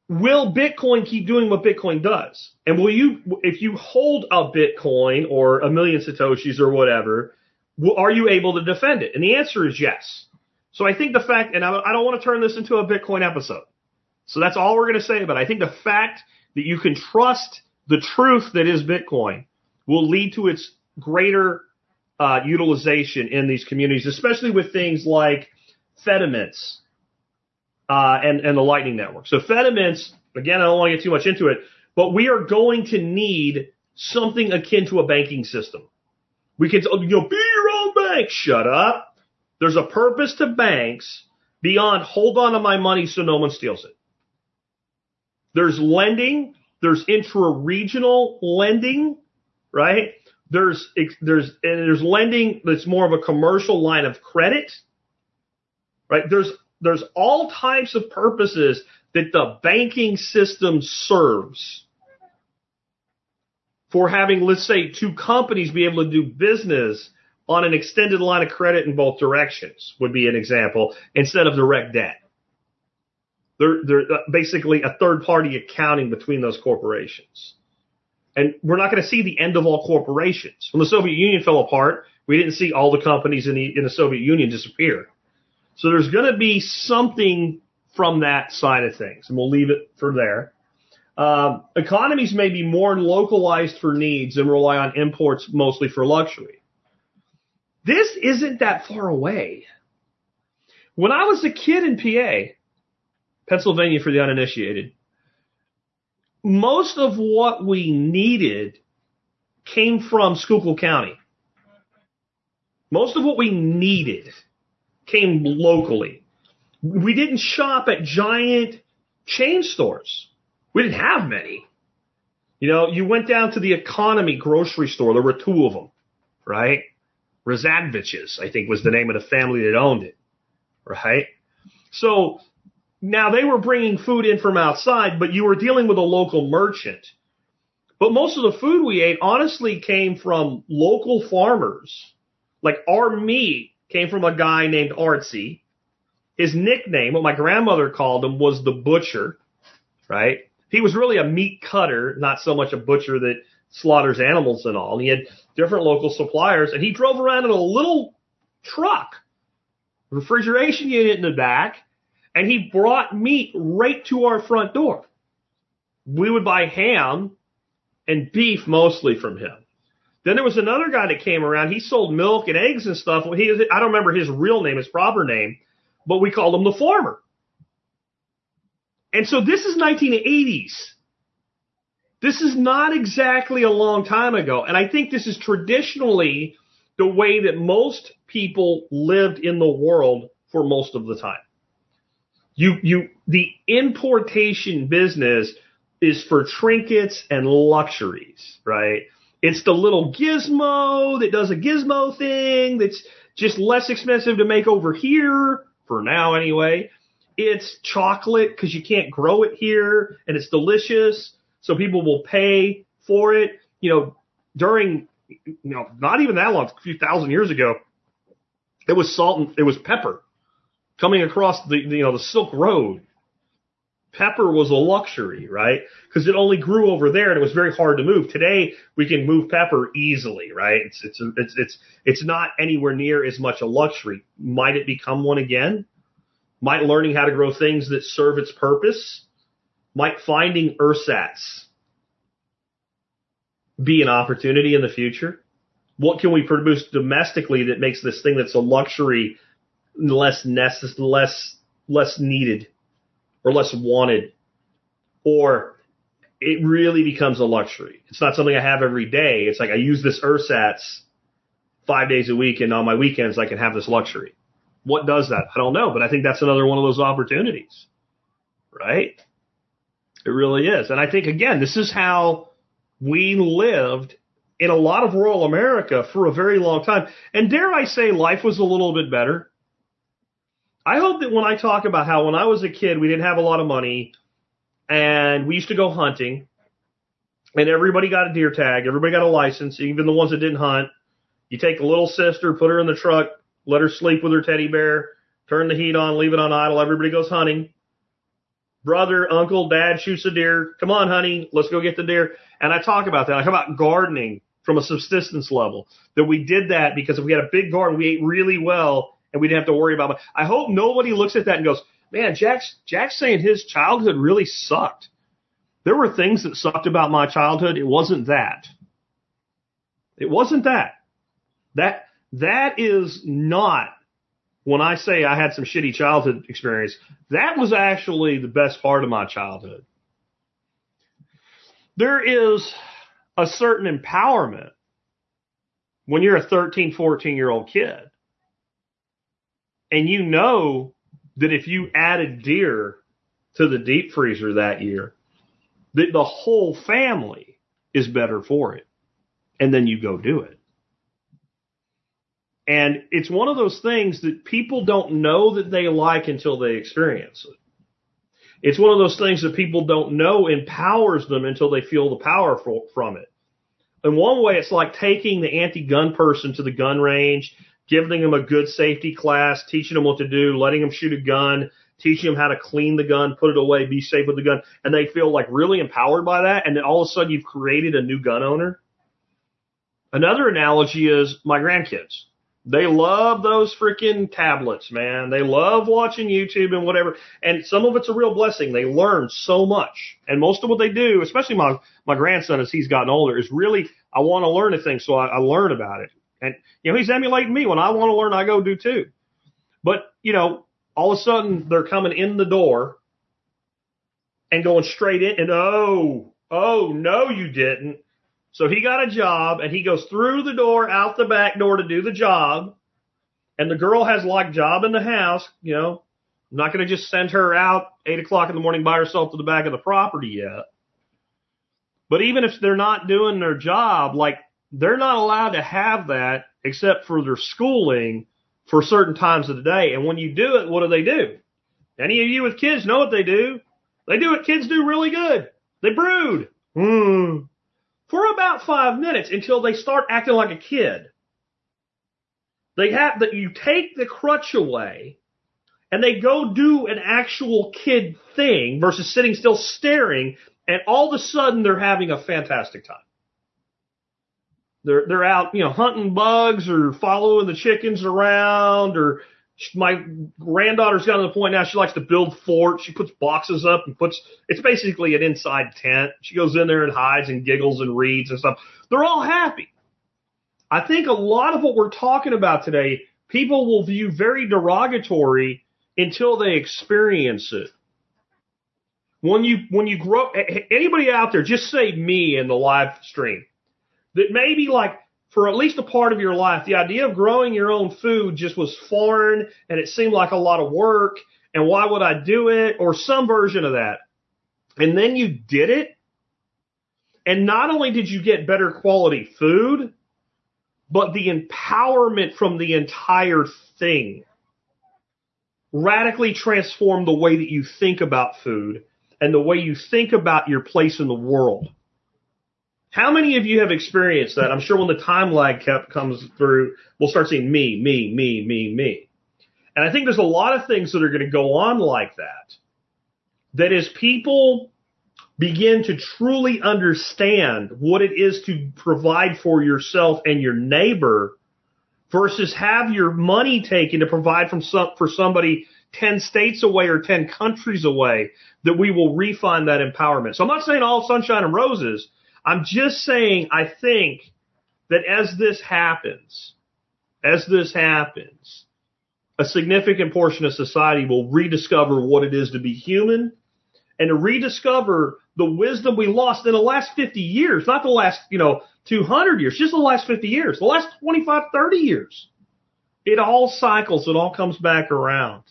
S2: will Bitcoin keep doing what Bitcoin does? And will you, if you hold a Bitcoin or a million Satoshis or whatever, are you able to defend it? And the answer is yes. So I think the fact, and I don't want to turn this into a Bitcoin episode. So that's all we're going to say. But I think the fact that you can trust the truth that is Bitcoin will lead to its greater uh, utilization in these communities, especially with things like Fedimints uh, and and the Lightning Network. So Fedimints, again, I don't want to get too much into it, but we are going to need something akin to a banking system. We can, you know, be your own bank. Shut up. There's a purpose to banks beyond hold on to my money so no one steals it. There's lending. There's intra-regional lending, right? There's, there's, and there's lending that's more of a commercial line of credit, right? There's, there's all types of purposes that the banking system serves for having, let's say, two companies be able to do business on an extended line of credit in both directions would be an example instead of direct debt. They're, they're uh, basically a third party accounting between those corporations. And we're not going to see the end of all corporations. When the Soviet Union fell apart, we didn't see all the companies in the, in the Soviet Union disappear. So there's going to be something from that side of things, and we'll leave it for there. Um, economies may be more localized for needs and rely on imports mostly for luxury. This isn't that far away. When I was a kid in PA, Pennsylvania for the uninitiated, most of what we needed came from Schuylkill County. Most of what we needed came locally. We didn't shop at giant chain stores. We didn't have many. You know, you went down to the economy grocery store. There were two of them, right? Razadviches, I think was the name of the family that owned it, right? So now they were bringing food in from outside, but you were dealing with a local merchant. But most of the food we ate honestly came from local farmers. Like our meat came from a guy named Artsy. His nickname, what my grandmother called him, was the butcher, right? He was really a meat cutter, not so much a butcher that slaughters animals and all. And he had different local suppliers and he drove around in a little truck, refrigeration unit in the back, and he brought meat right to our front door. We would buy ham and beef mostly from him. Then there was another guy that came around. He sold milk and eggs and stuff. He, I don't remember his real name, his proper name, but we called him the farmer. And so this is 1980s. This is not exactly a long time ago. And I think this is traditionally the way that most people lived in the world for most of the time. You you the importation business is for trinkets and luxuries, right? It's the little gizmo that does a gizmo thing that's just less expensive to make over here for now anyway. It's chocolate because you can't grow it here and it's delicious. So people will pay for it. You know, during, you know, not even that long, a few thousand years ago, it was salt and it was pepper coming across the, you know, the Silk Road. Pepper was a luxury, right? Because it only grew over there and it was very hard to move. Today we can move pepper easily, right? It's it's it's it's it's not anywhere near as much a luxury. Might it become one again? Might learning how to grow things that serve its purpose? Might finding ersatz be an opportunity in the future? What can we produce domestically that makes this thing that's a luxury less necess- less less needed or less wanted or it really becomes a luxury. It's not something I have every day. It's like I use this ersatz five days a week and on my weekends I can have this luxury. What does that? I don't know, but I think that's another one of those opportunities. Right? It really is. And I think again, this is how we lived in a lot of rural America for a very long time. And dare I say life was a little bit better. I hope that when I talk about how when I was a kid, we didn't have a lot of money and we used to go hunting and everybody got a deer tag. Everybody got a license, even the ones that didn't hunt. You take a little sister, put her in the truck, let her sleep with her teddy bear, turn the heat on, leave it on idle. Everybody goes hunting. Brother, uncle, dad shoots a deer. Come on, honey, let's go get the deer. And I talk about that. I talk about gardening from a subsistence level. That we did that because if we had a big garden, we ate really well and we didn't have to worry about it. I hope nobody looks at that and goes, man, Jack's, Jack's saying his childhood really sucked. There were things that sucked about my childhood. It wasn't that. It wasn't that. That, that is not when I say I had some shitty childhood experience. That was actually the best part of my childhood. There is a certain empowerment when you're a 13, 14 year old kid. And you know that if you added deer to the deep freezer that year, that the whole family is better for it. And then you go do it. And it's one of those things that people don't know that they like until they experience it. It's one of those things that people don't know empowers them until they feel the power from it. In one way, it's like taking the anti-gun person to the gun range, giving them a good safety class, teaching them what to do, letting them shoot a gun, teaching them how to clean the gun, put it away, be safe with the gun, and they feel like really empowered by that. And then all of a sudden, you've created a new gun owner. Another analogy is my grandkids. They love those freaking tablets, man. They love watching YouTube and whatever. And some of it's a real blessing. They learn so much. And most of what they do, especially my, my grandson as he's gotten older, is really, I want to learn a thing, so I, I learn about it. And, you know, he's emulating me. When I want to learn, I go do too. But, you know, all of a sudden they're coming in the door and going straight in and oh, oh, no, you didn't. So he got a job and he goes through the door, out the back door to do the job. And the girl has like job in the house, you know, I'm not going to just send her out eight o'clock in the morning by herself to the back of the property yet. But even if they're not doing their job, like they're not allowed to have that except for their schooling for certain times of the day. And when you do it, what do they do? Any of you with kids know what they do? They do what kids do really good. They brood. Hmm for about five minutes until they start acting like a kid. They have that you take the crutch away and they go do an actual kid thing versus sitting still staring and all of a sudden they're having a fantastic time. They're, they're out, you know, hunting bugs or following the chickens around or my granddaughter's gotten to the point now she likes to build forts. She puts boxes up and puts it's basically an inside tent. She goes in there and hides and giggles and reads and stuff. They're all happy. I think a lot of what we're talking about today, people will view very derogatory until they experience it. When you when you grow anybody out there, just say me in the live stream. That maybe like for at least a part of your life, the idea of growing your own food just was foreign and it seemed like a lot of work and why would I do it or some version of that. And then you did it. And not only did you get better quality food, but the empowerment from the entire thing radically transformed the way that you think about food and the way you think about your place in the world. How many of you have experienced that? I'm sure when the time lag kept comes through, we'll start seeing me, me, me, me, me. And I think there's a lot of things that are going to go on like that. That as people begin to truly understand what it is to provide for yourself and your neighbor versus have your money taken to provide from some, for somebody 10 states away or 10 countries away, that we will refine that empowerment. So I'm not saying all sunshine and roses. I'm just saying I think that as this happens, as this happens, a significant portion of society will rediscover what it is to be human and to rediscover the wisdom we lost in the last 50 years, not the last, you know, 200 years, just the last 50 years, the last 25, 30 years. It all cycles. It all comes back around.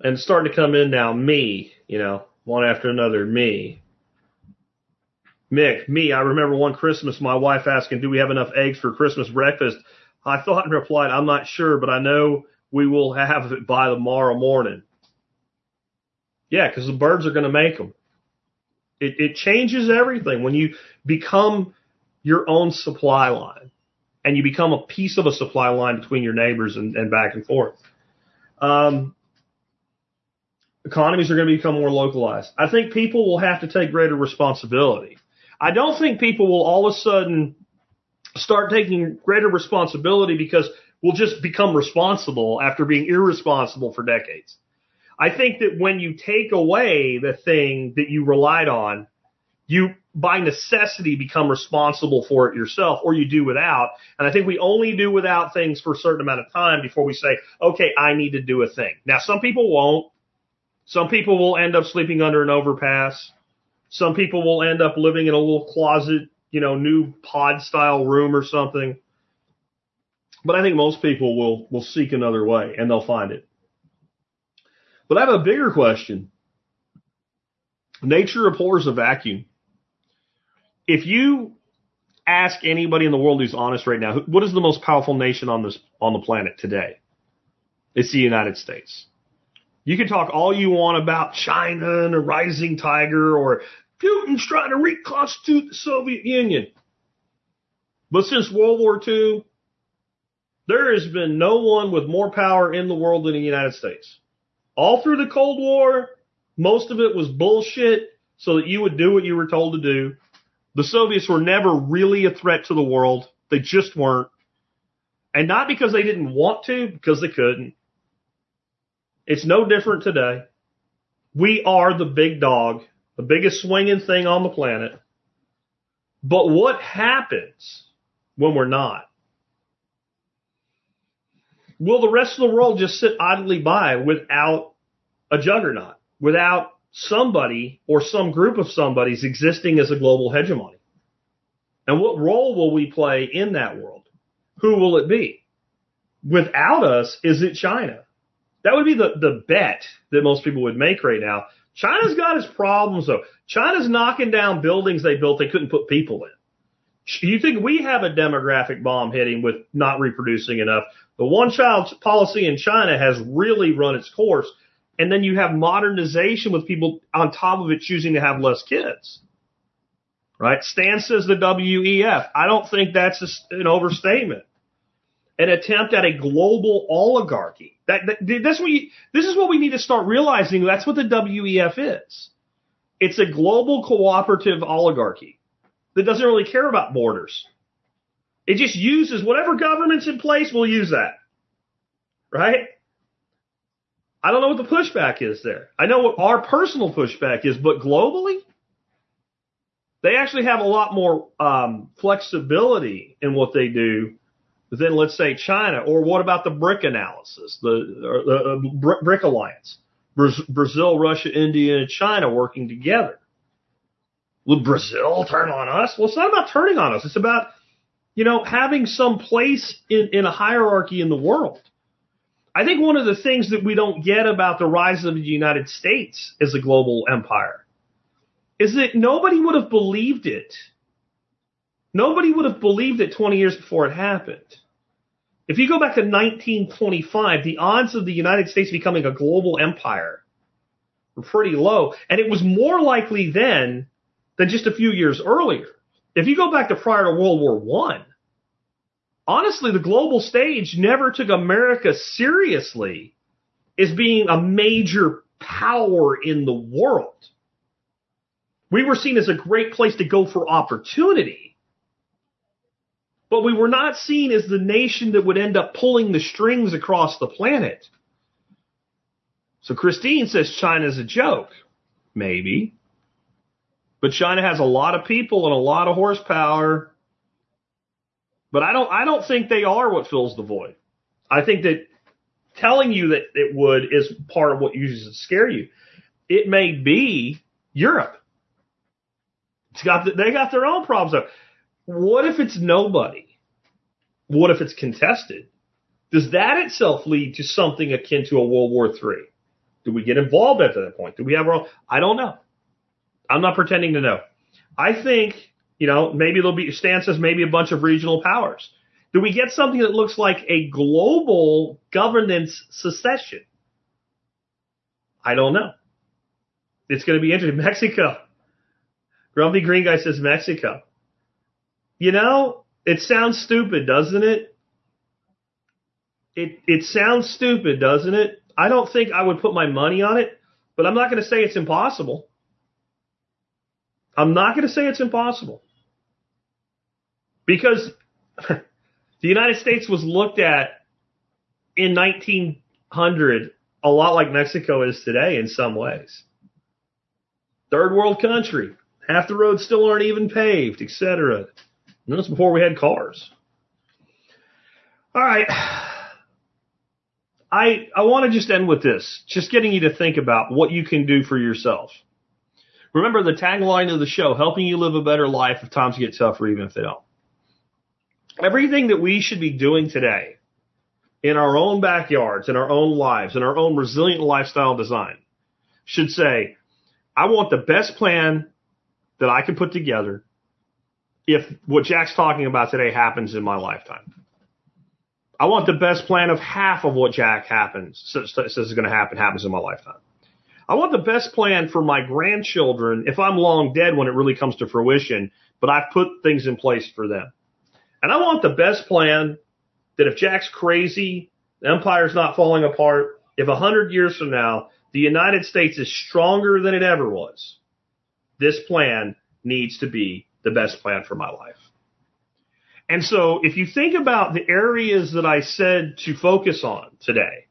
S2: And starting to come in now, me, you know, one after another, me. Mick, me, I remember one Christmas my wife asking, do we have enough eggs for Christmas breakfast? I thought and replied, I'm not sure, but I know we will have it by tomorrow morning. Yeah, because the birds are going to make them. It, it changes everything when you become your own supply line and you become a piece of a supply line between your neighbors and, and back and forth. Um, economies are going to become more localized. I think people will have to take greater responsibility. I don't think people will all of a sudden start taking greater responsibility because we'll just become responsible after being irresponsible for decades. I think that when you take away the thing that you relied on, you by necessity become responsible for it yourself or you do without. And I think we only do without things for a certain amount of time before we say, okay, I need to do a thing. Now, some people won't. Some people will end up sleeping under an overpass. Some people will end up living in a little closet, you know, new pod style room or something. But I think most people will, will seek another way and they'll find it. But I have a bigger question. Nature abhors a vacuum. If you ask anybody in the world who's honest right now, what is the most powerful nation on this on the planet today? It's the United States. You can talk all you want about China and a rising tiger or Putin's trying to reconstitute the Soviet Union. But since World War II, there has been no one with more power in the world than the United States all through the Cold War, most of it was bullshit so that you would do what you were told to do. The Soviets were never really a threat to the world. They just weren't. And not because they didn't want to, because they couldn't. It's no different today. We are the big dog, the biggest swinging thing on the planet. But what happens when we're not? will the rest of the world just sit idly by without a juggernaut, without somebody or some group of somebody's existing as a global hegemony? And what role will we play in that world? Who will it be? Without us, is it China? That would be the, the bet that most people would make right now. China's got its problems though. China's knocking down buildings they built they couldn't put people in. You think we have a demographic bomb hitting with not reproducing enough? The one child policy in China has really run its course. And then you have modernization with people on top of it choosing to have less kids. Right? Stan says the WEF. I don't think that's an overstatement. An attempt at a global oligarchy. That, that that's what this is what we need to start realizing. That's what the WEF is. It's a global cooperative oligarchy that doesn't really care about borders. It just uses whatever government's in place will use that. Right? I don't know what the pushback is there. I know what our personal pushback is, but globally, they actually have a lot more um, flexibility in what they do than, let's say, China. Or what about the BRIC analysis, the, the uh, BRIC alliance? Brazil, Russia, India, and China working together. Will Brazil turn on us? Well, it's not about turning on us. It's about you know, having some place in, in a hierarchy in the world. I think one of the things that we don't get about the rise of the United States as a global empire is that nobody would have believed it. Nobody would have believed it 20 years before it happened. If you go back to 1925, the odds of the United States becoming a global empire were pretty low. And it was more likely then than just a few years earlier. If you go back to prior to World War One, honestly, the global stage never took America seriously as being a major power in the world. We were seen as a great place to go for opportunity, but we were not seen as the nation that would end up pulling the strings across the planet. So Christine says China's a joke. Maybe. But China has a lot of people and a lot of horsepower. But I don't I don't think they are what fills the void. I think that telling you that it would is part of what uses to scare you. It may be Europe. It's got the, they got their own problems. Though. What if it's nobody? What if it's contested? Does that itself lead to something akin to a World War III? Do we get involved at that point? Do we have our own? I don't know. I'm not pretending to know. I think, you know, maybe there'll be stances, maybe a bunch of regional powers. Do we get something that looks like a global governance secession? I don't know. It's going to be interesting. Mexico. Grumpy Green Guy says Mexico. You know, it sounds stupid, doesn't it? It it sounds stupid, doesn't it? I don't think I would put my money on it, but I'm not going to say it's impossible. I'm not going to say it's impossible. Because the United States was looked at in 1900 a lot like Mexico is today in some ways. Third world country. Half the roads still aren't even paved, etc. And that's before we had cars. All right. I, I want to just end with this, just getting you to think about what you can do for yourself. Remember the tagline of the show, helping you live a better life if times get tougher, even if they don't. Everything that we should be doing today in our own backyards, in our own lives, in our own resilient lifestyle design should say, I want the best plan that I can put together if what Jack's talking about today happens in my lifetime. I want the best plan of half of what Jack happens says is going to happen happens in my lifetime. I want the best plan for my grandchildren if I'm long dead when it really comes to fruition, but I've put things in place for them. And I want the best plan that if Jack's crazy, the empire's not falling apart, if a hundred years from now the United States is stronger than it ever was, this plan needs to be the best plan for my life. And so if you think about the areas that I said to focus on today,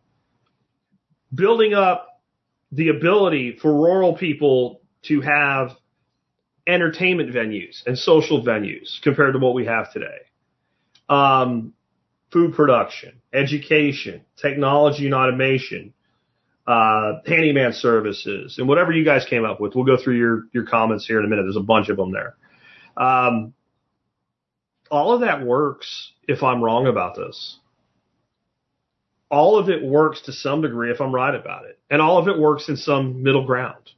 S2: building up the ability for rural people to have entertainment venues and social venues compared to what we have today. Um, food production, education, technology and automation, uh, handyman services, and whatever you guys came up with. We'll go through your, your comments here in a minute. There's a bunch of them there. Um, all of that works if I'm wrong about this all of it works to some degree if I'm right about it. And all of it works in some middle ground.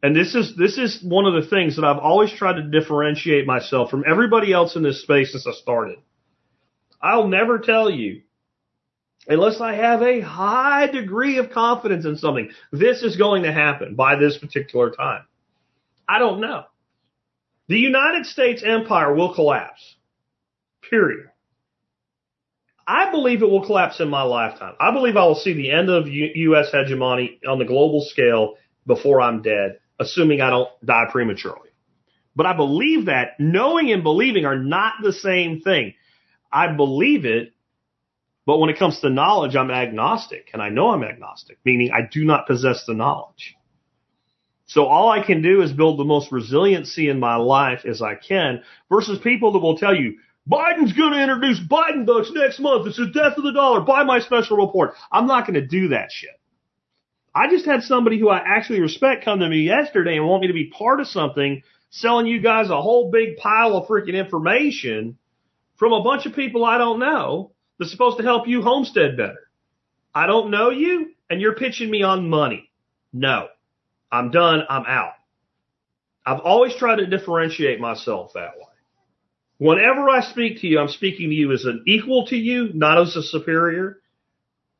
S2: And this is this is one of the things that I've always tried to differentiate myself from everybody else in this space since I started. I'll never tell you unless I have a high degree of confidence in something, this is going to happen by this particular time. I don't know. The United States empire will collapse. Period. I believe it will collapse in my lifetime. I believe I will see the end of U- U.S. hegemony on the global scale before I'm dead, assuming I don't die prematurely. But I believe that knowing and believing are not the same thing. I believe it, but when it comes to knowledge, I'm agnostic, and I know I'm agnostic, meaning I do not possess the knowledge. So all I can do is build the most resiliency in my life as I can versus people that will tell you, Biden's going to introduce Biden bucks next month. It's the death of the dollar. Buy my special report. I'm not going to do that shit. I just had somebody who I actually respect come to me yesterday and want me to be part of something selling you guys a whole big pile of freaking information from a bunch of people I don't know that's supposed to help you homestead better. I don't know you and you're pitching me on money. No, I'm done. I'm out. I've always tried to differentiate myself that way. Whenever I speak to you, I'm speaking to you as an equal to you, not as a superior.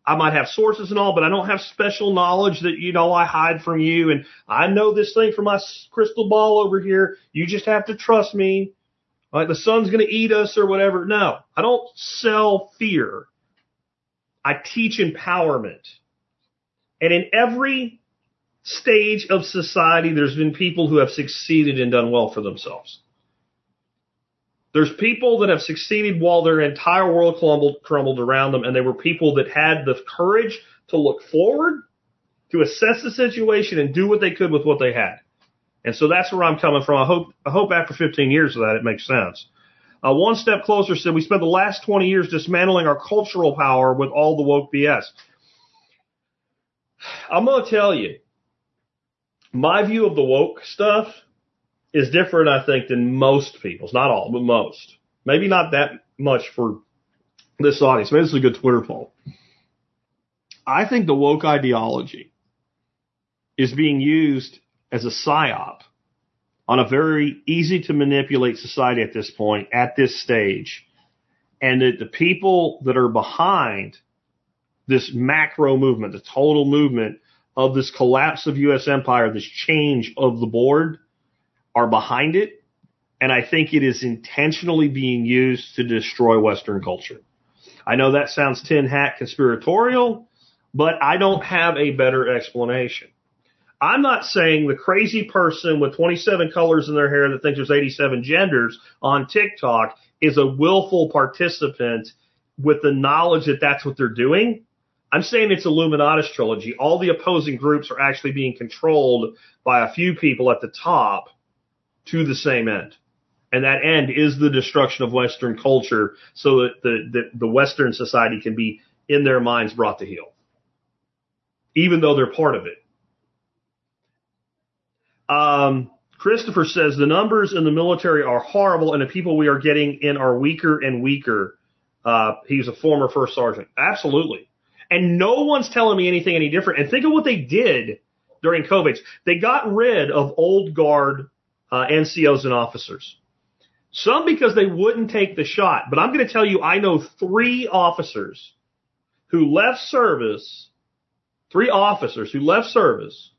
S2: I might have sources and all, but I don't have special knowledge that, you know, I hide from you. And I know this thing from my crystal ball over here. You just have to trust me. Like the sun's going to eat us or whatever. No, I don't sell fear. I teach empowerment. And in every stage of society, there's been people who have succeeded and done well for themselves. There's people that have succeeded while their entire world crumbled, crumbled around them, and they were people that had the courage to look forward, to assess the situation, and do what they could with what they had. And so that's where I'm coming from. I hope I hope after 15 years of that, it makes sense. Uh, one step closer said we spent the last 20 years dismantling our cultural power with all the woke BS. I'm going to tell you, my view of the woke stuff is different, I think, than most people's. Not all, but most. Maybe not that much for this audience. Maybe this is a good Twitter poll. I think the woke ideology is being used as a psyop on a very easy to manipulate society at this point, at this stage. And that the people that are behind this macro movement, the total movement of this collapse of U.S. empire, this change of the board, are behind it. And I think it is intentionally being used to destroy Western culture. I know that sounds tin hat conspiratorial, but I don't have a better explanation. I'm not saying the crazy person with 27 colors in their hair that thinks there's 87 genders on TikTok is a willful participant with the knowledge that that's what they're doing. I'm saying it's Illuminatus trilogy. All the opposing groups are actually being controlled by a few people at the top to the same end. And that end is the destruction of Western culture so that the, the, the Western society can be in their minds brought to heel. Even though they're part of it. Um, Christopher says the numbers in the military are horrible and the people we are getting in are weaker and weaker. Uh, he's a former first sergeant. Absolutely. And no one's telling me anything any different. And think of what they did during COVID. They got rid of old guard uh, NCOs and officers. Some because they wouldn't take the shot. But I'm going to tell you, I know three officers who left service, three officers who left service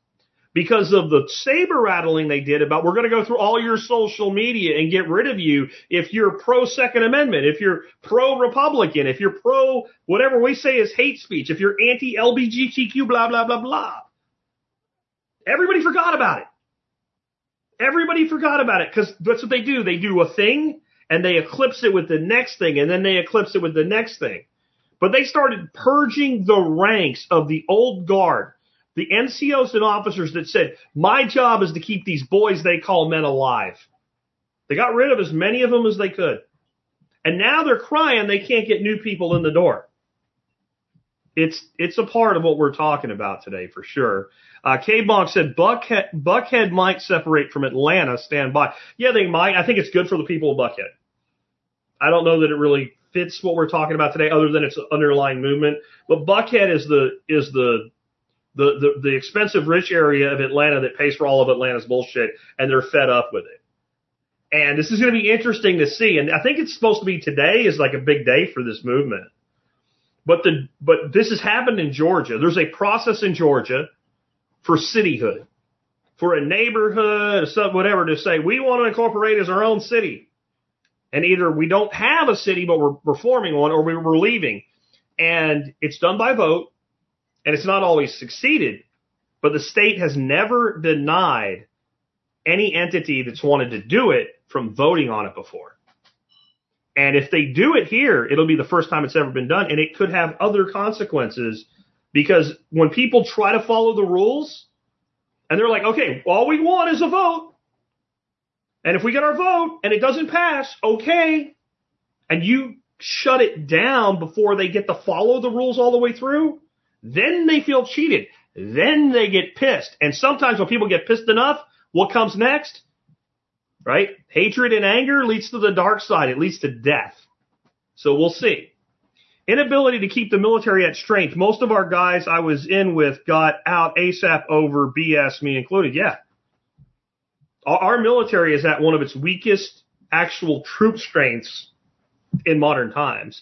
S2: because of the saber rattling they did about we're going to go through all your social media and get rid of you if you're pro Second Amendment, if you're pro Republican, if you're pro whatever we say is hate speech, if you're anti LBGTQ, blah, blah, blah, blah. Everybody forgot about it. Everybody forgot about it because that's what they do. They do a thing and they eclipse it with the next thing and then they eclipse it with the next thing. But they started purging the ranks of the old guard, the NCOs and officers that said, my job is to keep these boys they call men alive. They got rid of as many of them as they could. And now they're crying they can't get new people in the door. It's, it's a part of what we're talking about today for sure. Uh, K-Bonk said Buckhead, Buckhead might separate from Atlanta. Stand by. Yeah, they might. I think it's good for the people of Buckhead. I don't know that it really fits what we're talking about today, other than its underlying movement. But Buckhead is the is the the, the, the expensive rich area of Atlanta that pays for all of Atlanta's bullshit, and they're fed up with it. And this is going to be interesting to see. And I think it's supposed to be today is like a big day for this movement. But the but this has happened in Georgia. There's a process in Georgia for cityhood, for a neighborhood, or whatever, to say we want to incorporate as our own city. And either we don't have a city, but we're, we're forming one, or we we're leaving. And it's done by vote, and it's not always succeeded. But the state has never denied any entity that's wanted to do it from voting on it before. And if they do it here, it'll be the first time it's ever been done, and it could have other consequences because when people try to follow the rules and they're like, okay, all we want is a vote. And if we get our vote and it doesn't pass, okay. And you shut it down before they get to follow the rules all the way through, then they feel cheated. Then they get pissed. And sometimes when people get pissed enough, what comes next? Right? Hatred and anger leads to the dark side. It leads to death. So we'll see. Inability to keep the military at strength. Most of our guys I was in with got out ASAP over BS, me included. Yeah. Our, military is at one of its weakest actual troop strengths in modern times.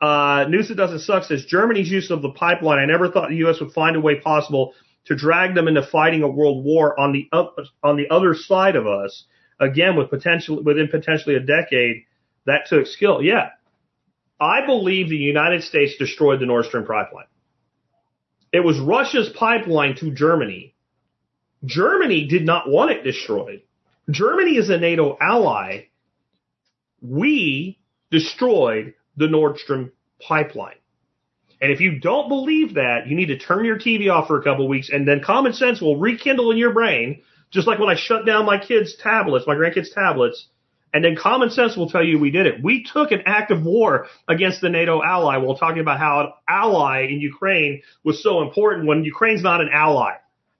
S2: Uh, News That Doesn't Suck says Germany's use of the pipeline. I never thought the U.S. would find a way possible to drag them into fighting a world war on the up, on the other side of us. Again, with potential within potentially a decade, that took skill. Yeah, I believe the United States destroyed the Nord Stream pipeline. It was Russia's pipeline to Germany. Germany did not want it destroyed. Germany is a NATO ally. We destroyed the Nord Stream pipeline. And if you don't believe that, you need to turn your TV off for a couple of weeks and then common sense will rekindle in your brain, just like when I shut down my kids' tablets, my grandkids' tablets, and then common sense will tell you we did it. We took an act of war against the NATO ally while talking about how an ally in Ukraine was so important when Ukraine's not an ally.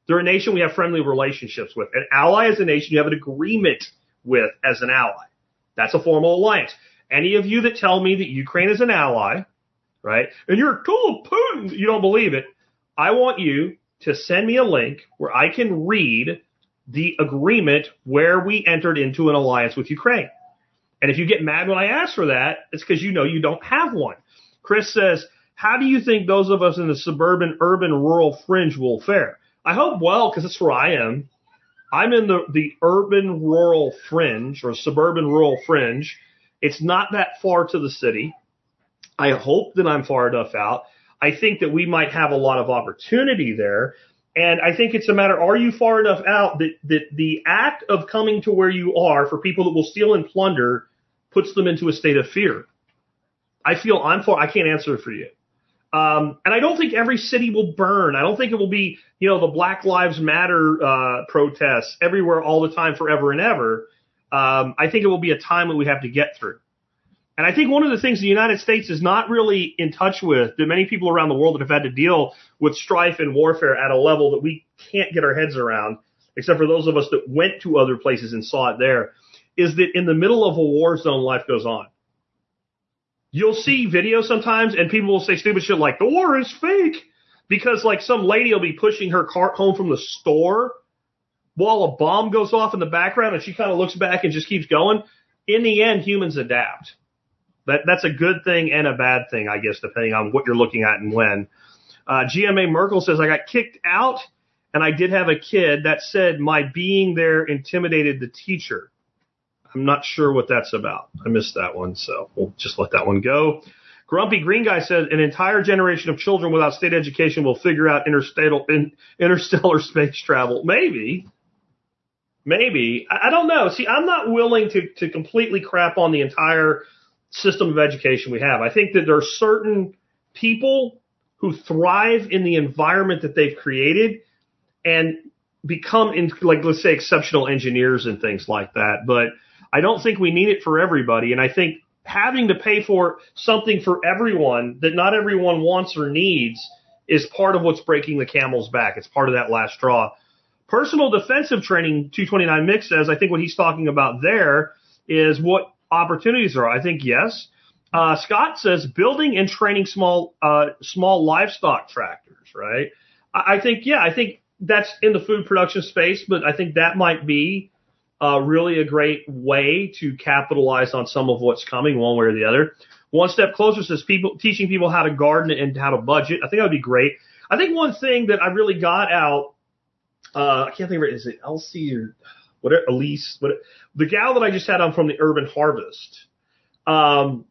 S2: They're a nation we have friendly relationships with. An ally is a nation you have an agreement with as an ally. That's a formal alliance. Any of you that tell me that Ukraine is an ally, right, and you're of Putin, you don't believe it, I want you to send me a link where I can read the agreement where we entered into an alliance with Ukraine. And if you get mad when I ask for that, it's because you know you don't have one. Chris says, how do you think those of us in the suburban, urban, rural fringe will fare? I hope well, because that's where I am. I'm in the, the urban, rural fringe or suburban, rural fringe. It's not that far to the city. I hope that I'm far enough out. I think that we might have a lot of opportunity there. And I think it's a matter, are you far enough out that, that the act of coming to where you are for people that will steal and plunder puts them into a state of fear? I feel I'm far, I can't answer for you. Um, and I don't think every city will burn. I don't think it will be, you know, the Black Lives Matter uh, protests everywhere all the time, forever and ever. Um, I think it will be a time that we have to get through. And I think one of the things the United States is not really in touch with, that many people around the world that have had to deal with strife and warfare at a level that we can't get our heads around, except for those of us that went to other places and saw it there, is that in the middle of a war zone, life goes on. You'll see videos sometimes and people will say stupid shit like, the war is fake. Because like some lady will be pushing her cart home from the store while a bomb goes off in the background and she kind of looks back and just keeps going. In the end, humans adapt. That, that's a good thing and a bad thing, I guess, depending on what you're looking at and when. Uh, GMA Merkel says, I got kicked out and I did have a kid that said my being there intimidated the teacher. I'm not sure what that's about. I missed that one, so we'll just let that one go. Grumpy Green Guy says an entire generation of children without state education will figure out interstellar, in, interstellar space travel. Maybe. Maybe. I, don't know. See, I'm not willing to, to completely crap on the entire system of education we have. I think that there are certain people who thrive in the environment that they've created and become in, like let's say exceptional engineers and things like that. But I don't think we need it for everybody. And I think having to pay for something for everyone that not everyone wants or needs is part of what's breaking the camel's back. It's part of that last straw. Personal defensive training, 229 Mix says, I think what he's talking about there is what opportunities are. I think yes. Uh, Scott says building and training small, uh, small livestock tractors, right? I, I think, yeah, I think that's in the food production space, but I think that might be uh, really a great way to capitalize on some of what's coming one way or the other. One step closer says people teaching people how to garden and how to budget. I think that would be great. I think one thing that I really got out, uh, I can't think of it. Is it Elsie or whatever, Elise? What, the gal that I just had on from the Urban Harvest. Um,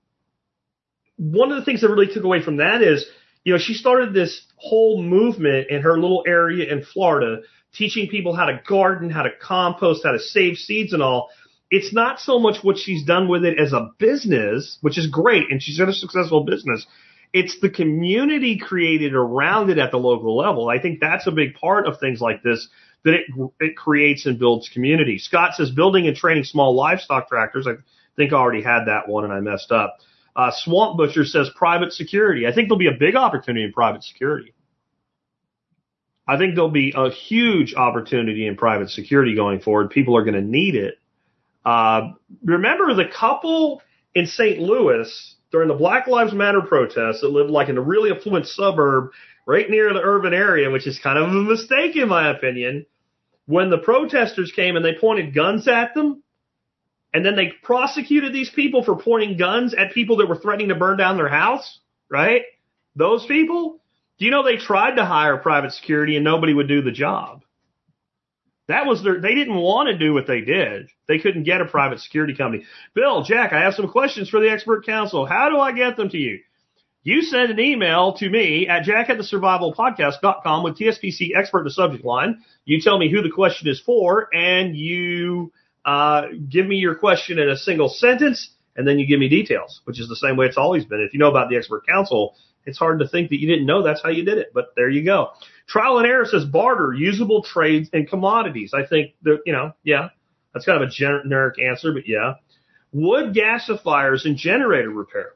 S2: one of the things that really took away from that is, you know, she started this whole movement in her little area in Florida teaching people how to garden, how to compost, how to save seeds and all. It's not so much what she's done with it as a business, which is great, and she's got a successful business. It's the community created around it at the local level. I think that's a big part of things like this that it it creates and builds community. Scott says building and training small livestock tractors. I think I already had that one and I messed up. Uh, Swamp Butcher says private security. I think there'll be a big opportunity in private security. I think there'll be a huge opportunity in private security going forward. People are going to need it. Uh, remember the couple in St. Louis during the Black Lives Matter protests that lived like in a really affluent suburb right near the urban area, which is kind of a mistake in my opinion. When the protesters came and they pointed guns at them, and then they prosecuted these people for pointing guns at people that were threatening to burn down their house, right? Those people, do you know they tried to hire private security and nobody would do the job? That was their, they didn't want to do what they did. They couldn't get a private security company. Bill, Jack, I have some questions for the expert council. How do I get them to you? You send an email to me at jack at the survivalpodcast.com with TSPC expert in the subject line. You tell me who the question is for and you, uh, give me your question in a single sentence and then you give me details, which is the same way it's always been. If you know about the expert council, it's hard to think that you didn't know that's how you did it, but there you go. Trial and error says barter, usable trades and commodities. I think that, you know, yeah, that's kind of a generic answer, but yeah. Wood gasifiers and generator repair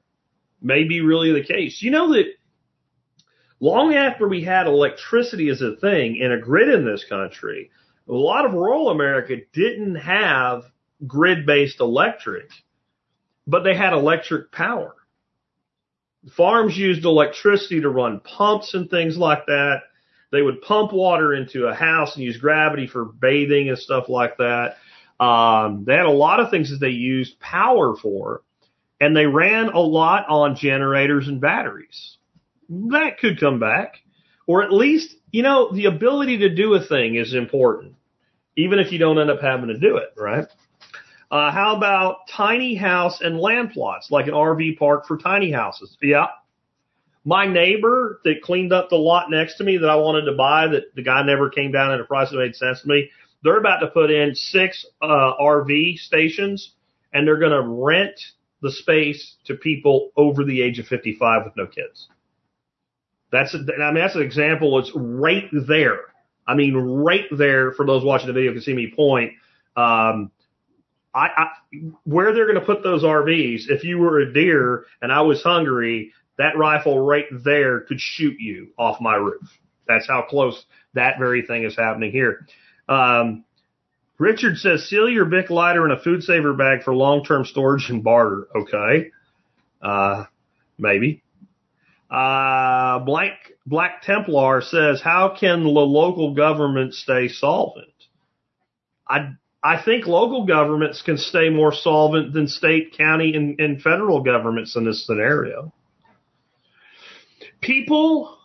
S2: may be really the case. You know that long after we had electricity as a thing and a grid in this country, a lot of rural America didn't have grid based electric, but they had electric power. Farms used electricity to run pumps and things like that. They would pump water into a house and use gravity for bathing and stuff like that. Um, they had a lot of things that they used power for, and they ran a lot on generators and batteries. That could come back, or at least, you know, the ability to do a thing is important, even if you don't end up having to do it, right? Uh, how about tiny house and land plots, like an RV park for tiny houses? Yeah. My neighbor that cleaned up the lot next to me that I wanted to buy, that the guy never came down at a price that made sense to me. They're about to put in six uh, RV stations, and they're going to rent the space to people over the age of 55 with no kids. That's a, I mean that's an example. It's right there. I mean right there for those watching the video can see me point. Um, I, I where they're going to put those RVs. If you were a deer and I was hungry, that rifle right there could shoot you off my roof. That's how close that very thing is happening here. Um, Richard says, seal your Bic lighter in a food saver bag for long-term storage and barter. Okay. Uh, maybe. Uh, Black, Black Templar says, how can the local government stay solvent? I, I think local governments can stay more solvent than state, county, and, and federal governments in this scenario. People,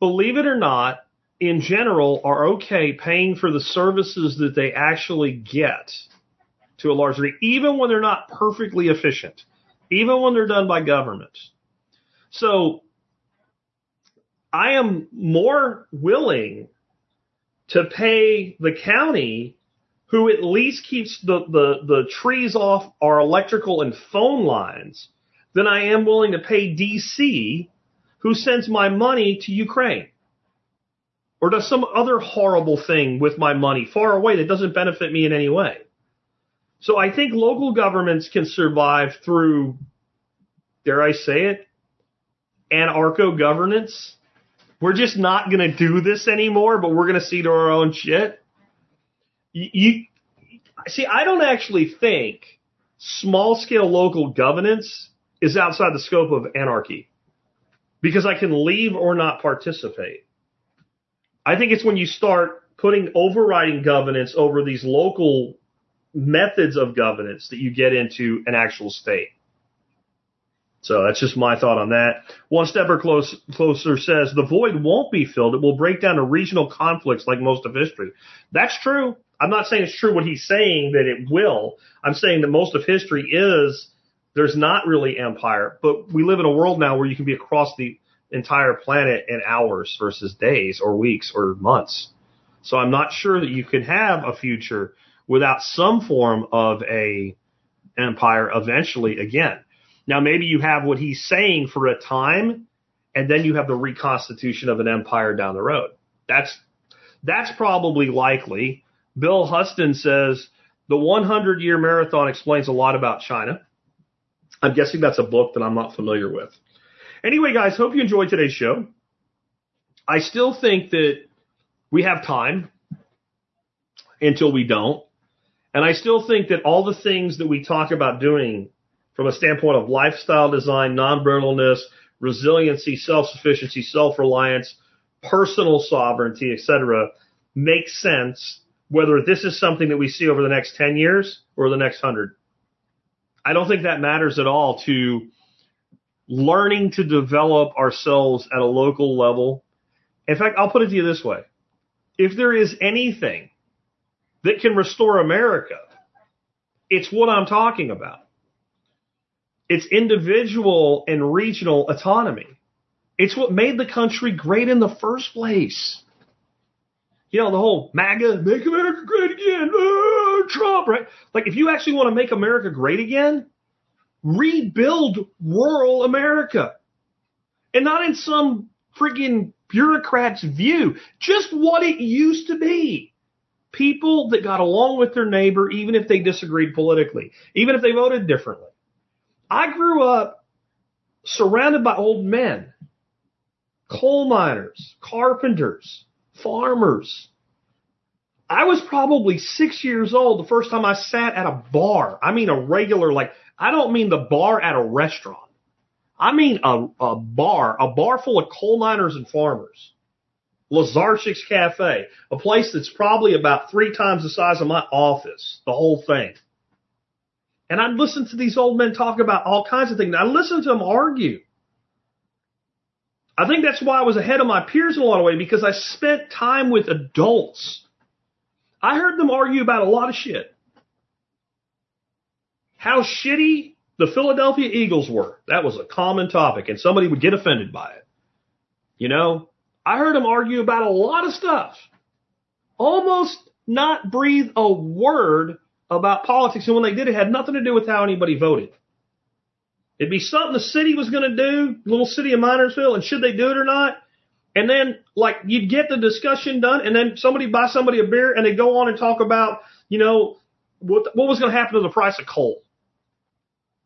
S2: believe it or not, in general are okay paying for the services that they actually get to a large degree, even when they're not perfectly efficient, even when they're done by government. So I am more willing to pay the county who at least keeps the, the, the trees off our electrical and phone lines than I am willing to pay DC who sends my money to Ukraine or does some other horrible thing with my money far away that doesn't benefit me in any way. So I think local governments can survive through, dare I say it, anarcho governance. We're just not going to do this anymore, but we're going to see to our own shit. You, you see, I don't actually think small scale local governance is outside the scope of anarchy because I can leave or not participate. I think it's when you start putting overriding governance over these local methods of governance that you get into an actual state. So that's just my thought on that. One stepper close, closer says the void won't be filled. It will break down to regional conflicts like most of history. That's true. I'm not saying it's true what he's saying that it will. I'm saying that most of history is there's not really empire, but we live in a world now where you can be across the entire planet in hours versus days or weeks or months. So I'm not sure that you could have a future without some form of a empire eventually again. Now maybe you have what he's saying for a time and then you have the reconstitution of an empire down the road. That's that's probably likely. Bill Huston says the 100 year marathon explains a lot about China. I'm guessing that's a book that I'm not familiar with. Anyway, guys, hope you enjoyed today's show. I still think that we have time until we don't. And I still think that all the things that we talk about doing from a standpoint of lifestyle design, non-brittleness, resiliency, self-sufficiency, self-reliance, personal sovereignty, etc., makes sense whether this is something that we see over the next 10 years or the next 100. I don't think that matters at all to learning to develop ourselves at a local level. In fact, I'll put it to you this way. If there is anything that can restore America, it's what I'm talking about. It's individual and regional autonomy. It's what made the country great in the first place. You know, the whole MAGA, make America great again, uh, Trump, right? Like, if you actually want to make America great again, rebuild rural America. And not in some friggin' bureaucrat's view, just what it used to be. People that got along with their neighbor, even if they disagreed politically, even if they voted differently. I grew up surrounded by old men, coal miners, carpenters, farmers. I was probably six years old the first time I sat at a bar. I mean, a regular, like, I don't mean the bar at a restaurant. I mean a, a bar, a bar full of coal miners and farmers. Lazarchik's Cafe, a place that's probably about three times the size of my office, the whole thing. And I'd listen to these old men talk about all kinds of things. I listened to them argue. I think that's why I was ahead of my peers in a lot of ways because I spent time with adults. I heard them argue about a lot of shit. How shitty the Philadelphia Eagles were. That was a common topic, and somebody would get offended by it. You know, I heard them argue about a lot of stuff. Almost not breathe a word about politics, and when they did, it had nothing to do with how anybody voted. It'd be something the city was going to do, little city of Minersville, and should they do it or not? And then, like, you'd get the discussion done, and then somebody buy somebody a beer, and they go on and talk about, you know, what what was going to happen to the price of coal,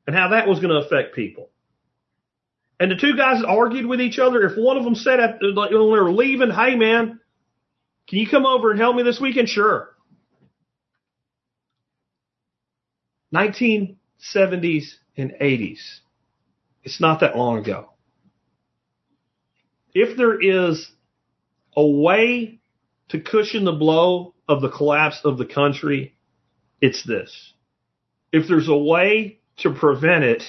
S2: and how that was going to affect people. And the two guys argued with each other. If one of them said at, like, when they were leaving, "Hey man, can you come over and help me this weekend?" Sure. 1970s and 80s. It's not that long ago. If there is a way to cushion the blow of the collapse of the country, it's this. If there's a way to prevent it,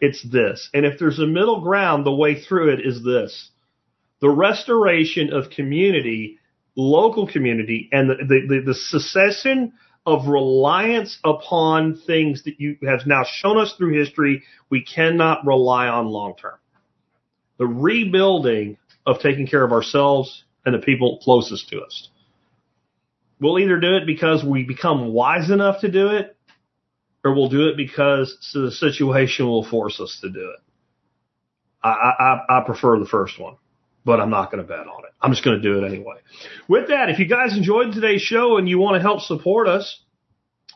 S2: it's this. And if there's a middle ground, the way through it is this. The restoration of community, local community, and the, the, the, the cessation of reliance upon things that you have now shown us through history we cannot rely on long term. The rebuilding of taking care of ourselves and the people closest to us. We'll either do it because we become wise enough to do it, or we'll do it because the situation will force us to do it. I, I, I prefer the first one, but I'm not going to bet on it. I'm just going to do it anyway. With that, if you guys enjoyed today's show and you want to help support us,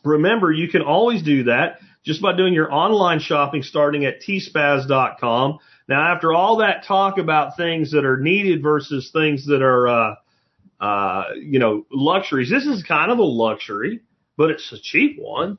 S2: remember you can always do that just by doing your online shopping starting at tspaz.com. Now, after all that talk about things that are needed versus things that are, uh, uh, you know, luxuries, this is kind of a luxury, but it's a cheap one.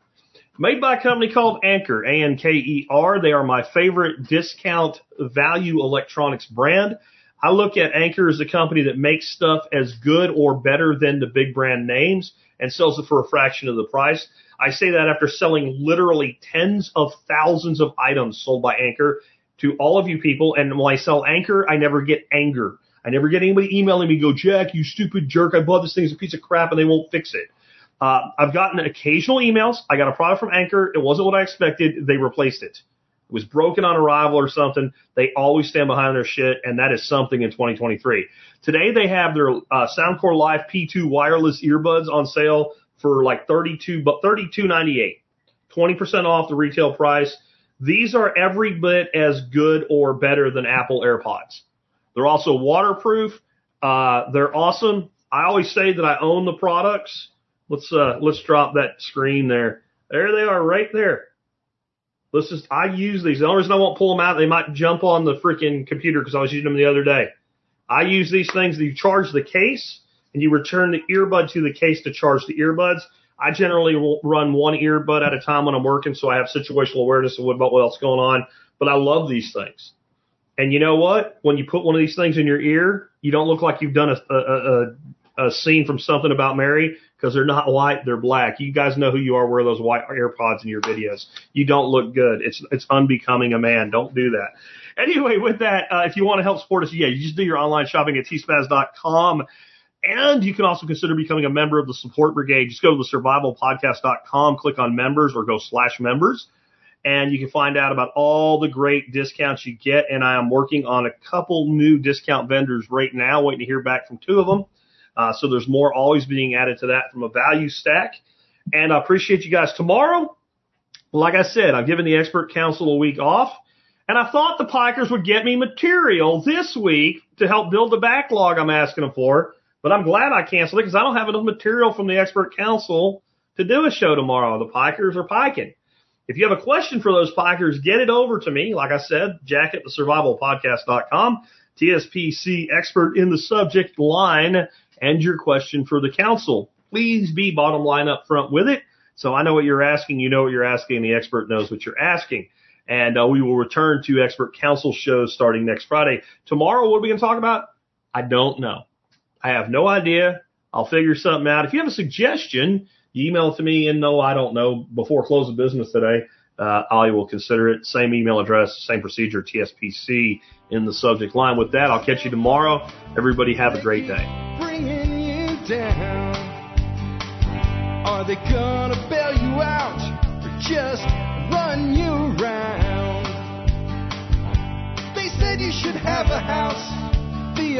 S2: Made by a company called Anker, A-N-K-E-R. They are my favorite discount value electronics brand. I look at Anker as a company that makes stuff as good or better than the big brand names and sells it for a fraction of the price. I say that after selling literally tens of thousands of items sold by Anker to all of you people. And when I sell Anker, I never get anger. I never get anybody emailing me, go, Jack, you stupid jerk. I bought this thing. It's a piece of crap and they won't fix it. Uh, I've gotten occasional emails. I got a product from Anker. It wasn't what I expected. They replaced it. It was broken on arrival or something. They always stand behind their shit, and that is something in 2023. Today they have their uh, Soundcore Life P2 wireless earbuds on sale for like 32, but 32.98, 20% off the retail price. These are every bit as good or better than Apple AirPods. They're also waterproof. Uh, they're awesome. I always say that I own the products. Let's uh, let's drop that screen there. There they are, right there. Let's just, I use these. The only reason I won't pull them out, they might jump on the freaking computer because I was using them the other day. I use these things. You charge the case and you return the earbud to the case to charge the earbuds. I generally run one earbud at a time when I'm working, so I have situational awareness of what, what else going on. But I love these things. And you know what? When you put one of these things in your ear, you don't look like you've done a, a, a, a scene from something about Mary because they're not white, they're black. You guys know who you are. Wear those white AirPods in your videos. You don't look good. It's it's unbecoming a man. Don't do that. Anyway, with that, uh, if you want to help support us, yeah, you just do your online shopping at tspaz.com. And you can also consider becoming a member of the support brigade. Just go to the survivalpodcast.com, click on members or go slash members and you can find out about all the great discounts you get. And I am working on a couple new discount vendors right now, waiting to hear back from two of them. Uh, so there's more always being added to that from a value stack. And I appreciate you guys tomorrow. Like I said, I've given the expert council a week off. And I thought the Pikers would get me material this week to help build the backlog I'm asking them for. But I'm glad I canceled it because I don't have enough material from the expert council to do a show tomorrow. The Pikers are piking. If you have a question for those Pikers, get it over to me. Like I said, jack at the survivalpodcast.com, TSPC expert in the subject line, and your question for the council. Please be bottom line up front with it. So I know what you're asking, you know what you're asking, the expert knows what you're asking. And uh, we will return to expert council shows starting next Friday. Tomorrow, what are we going to talk about? I don't know. I have no idea. I'll figure something out. If you have a suggestion, email it to me and no, I don't know before close of business today. Uh, I will consider it. Same email address, same procedure, TSPC in the subject line. With that, I'll catch you tomorrow. Everybody have a great day.
S1: bringing you down? Are they gonna bail you out or just run you around? They said you should have a house the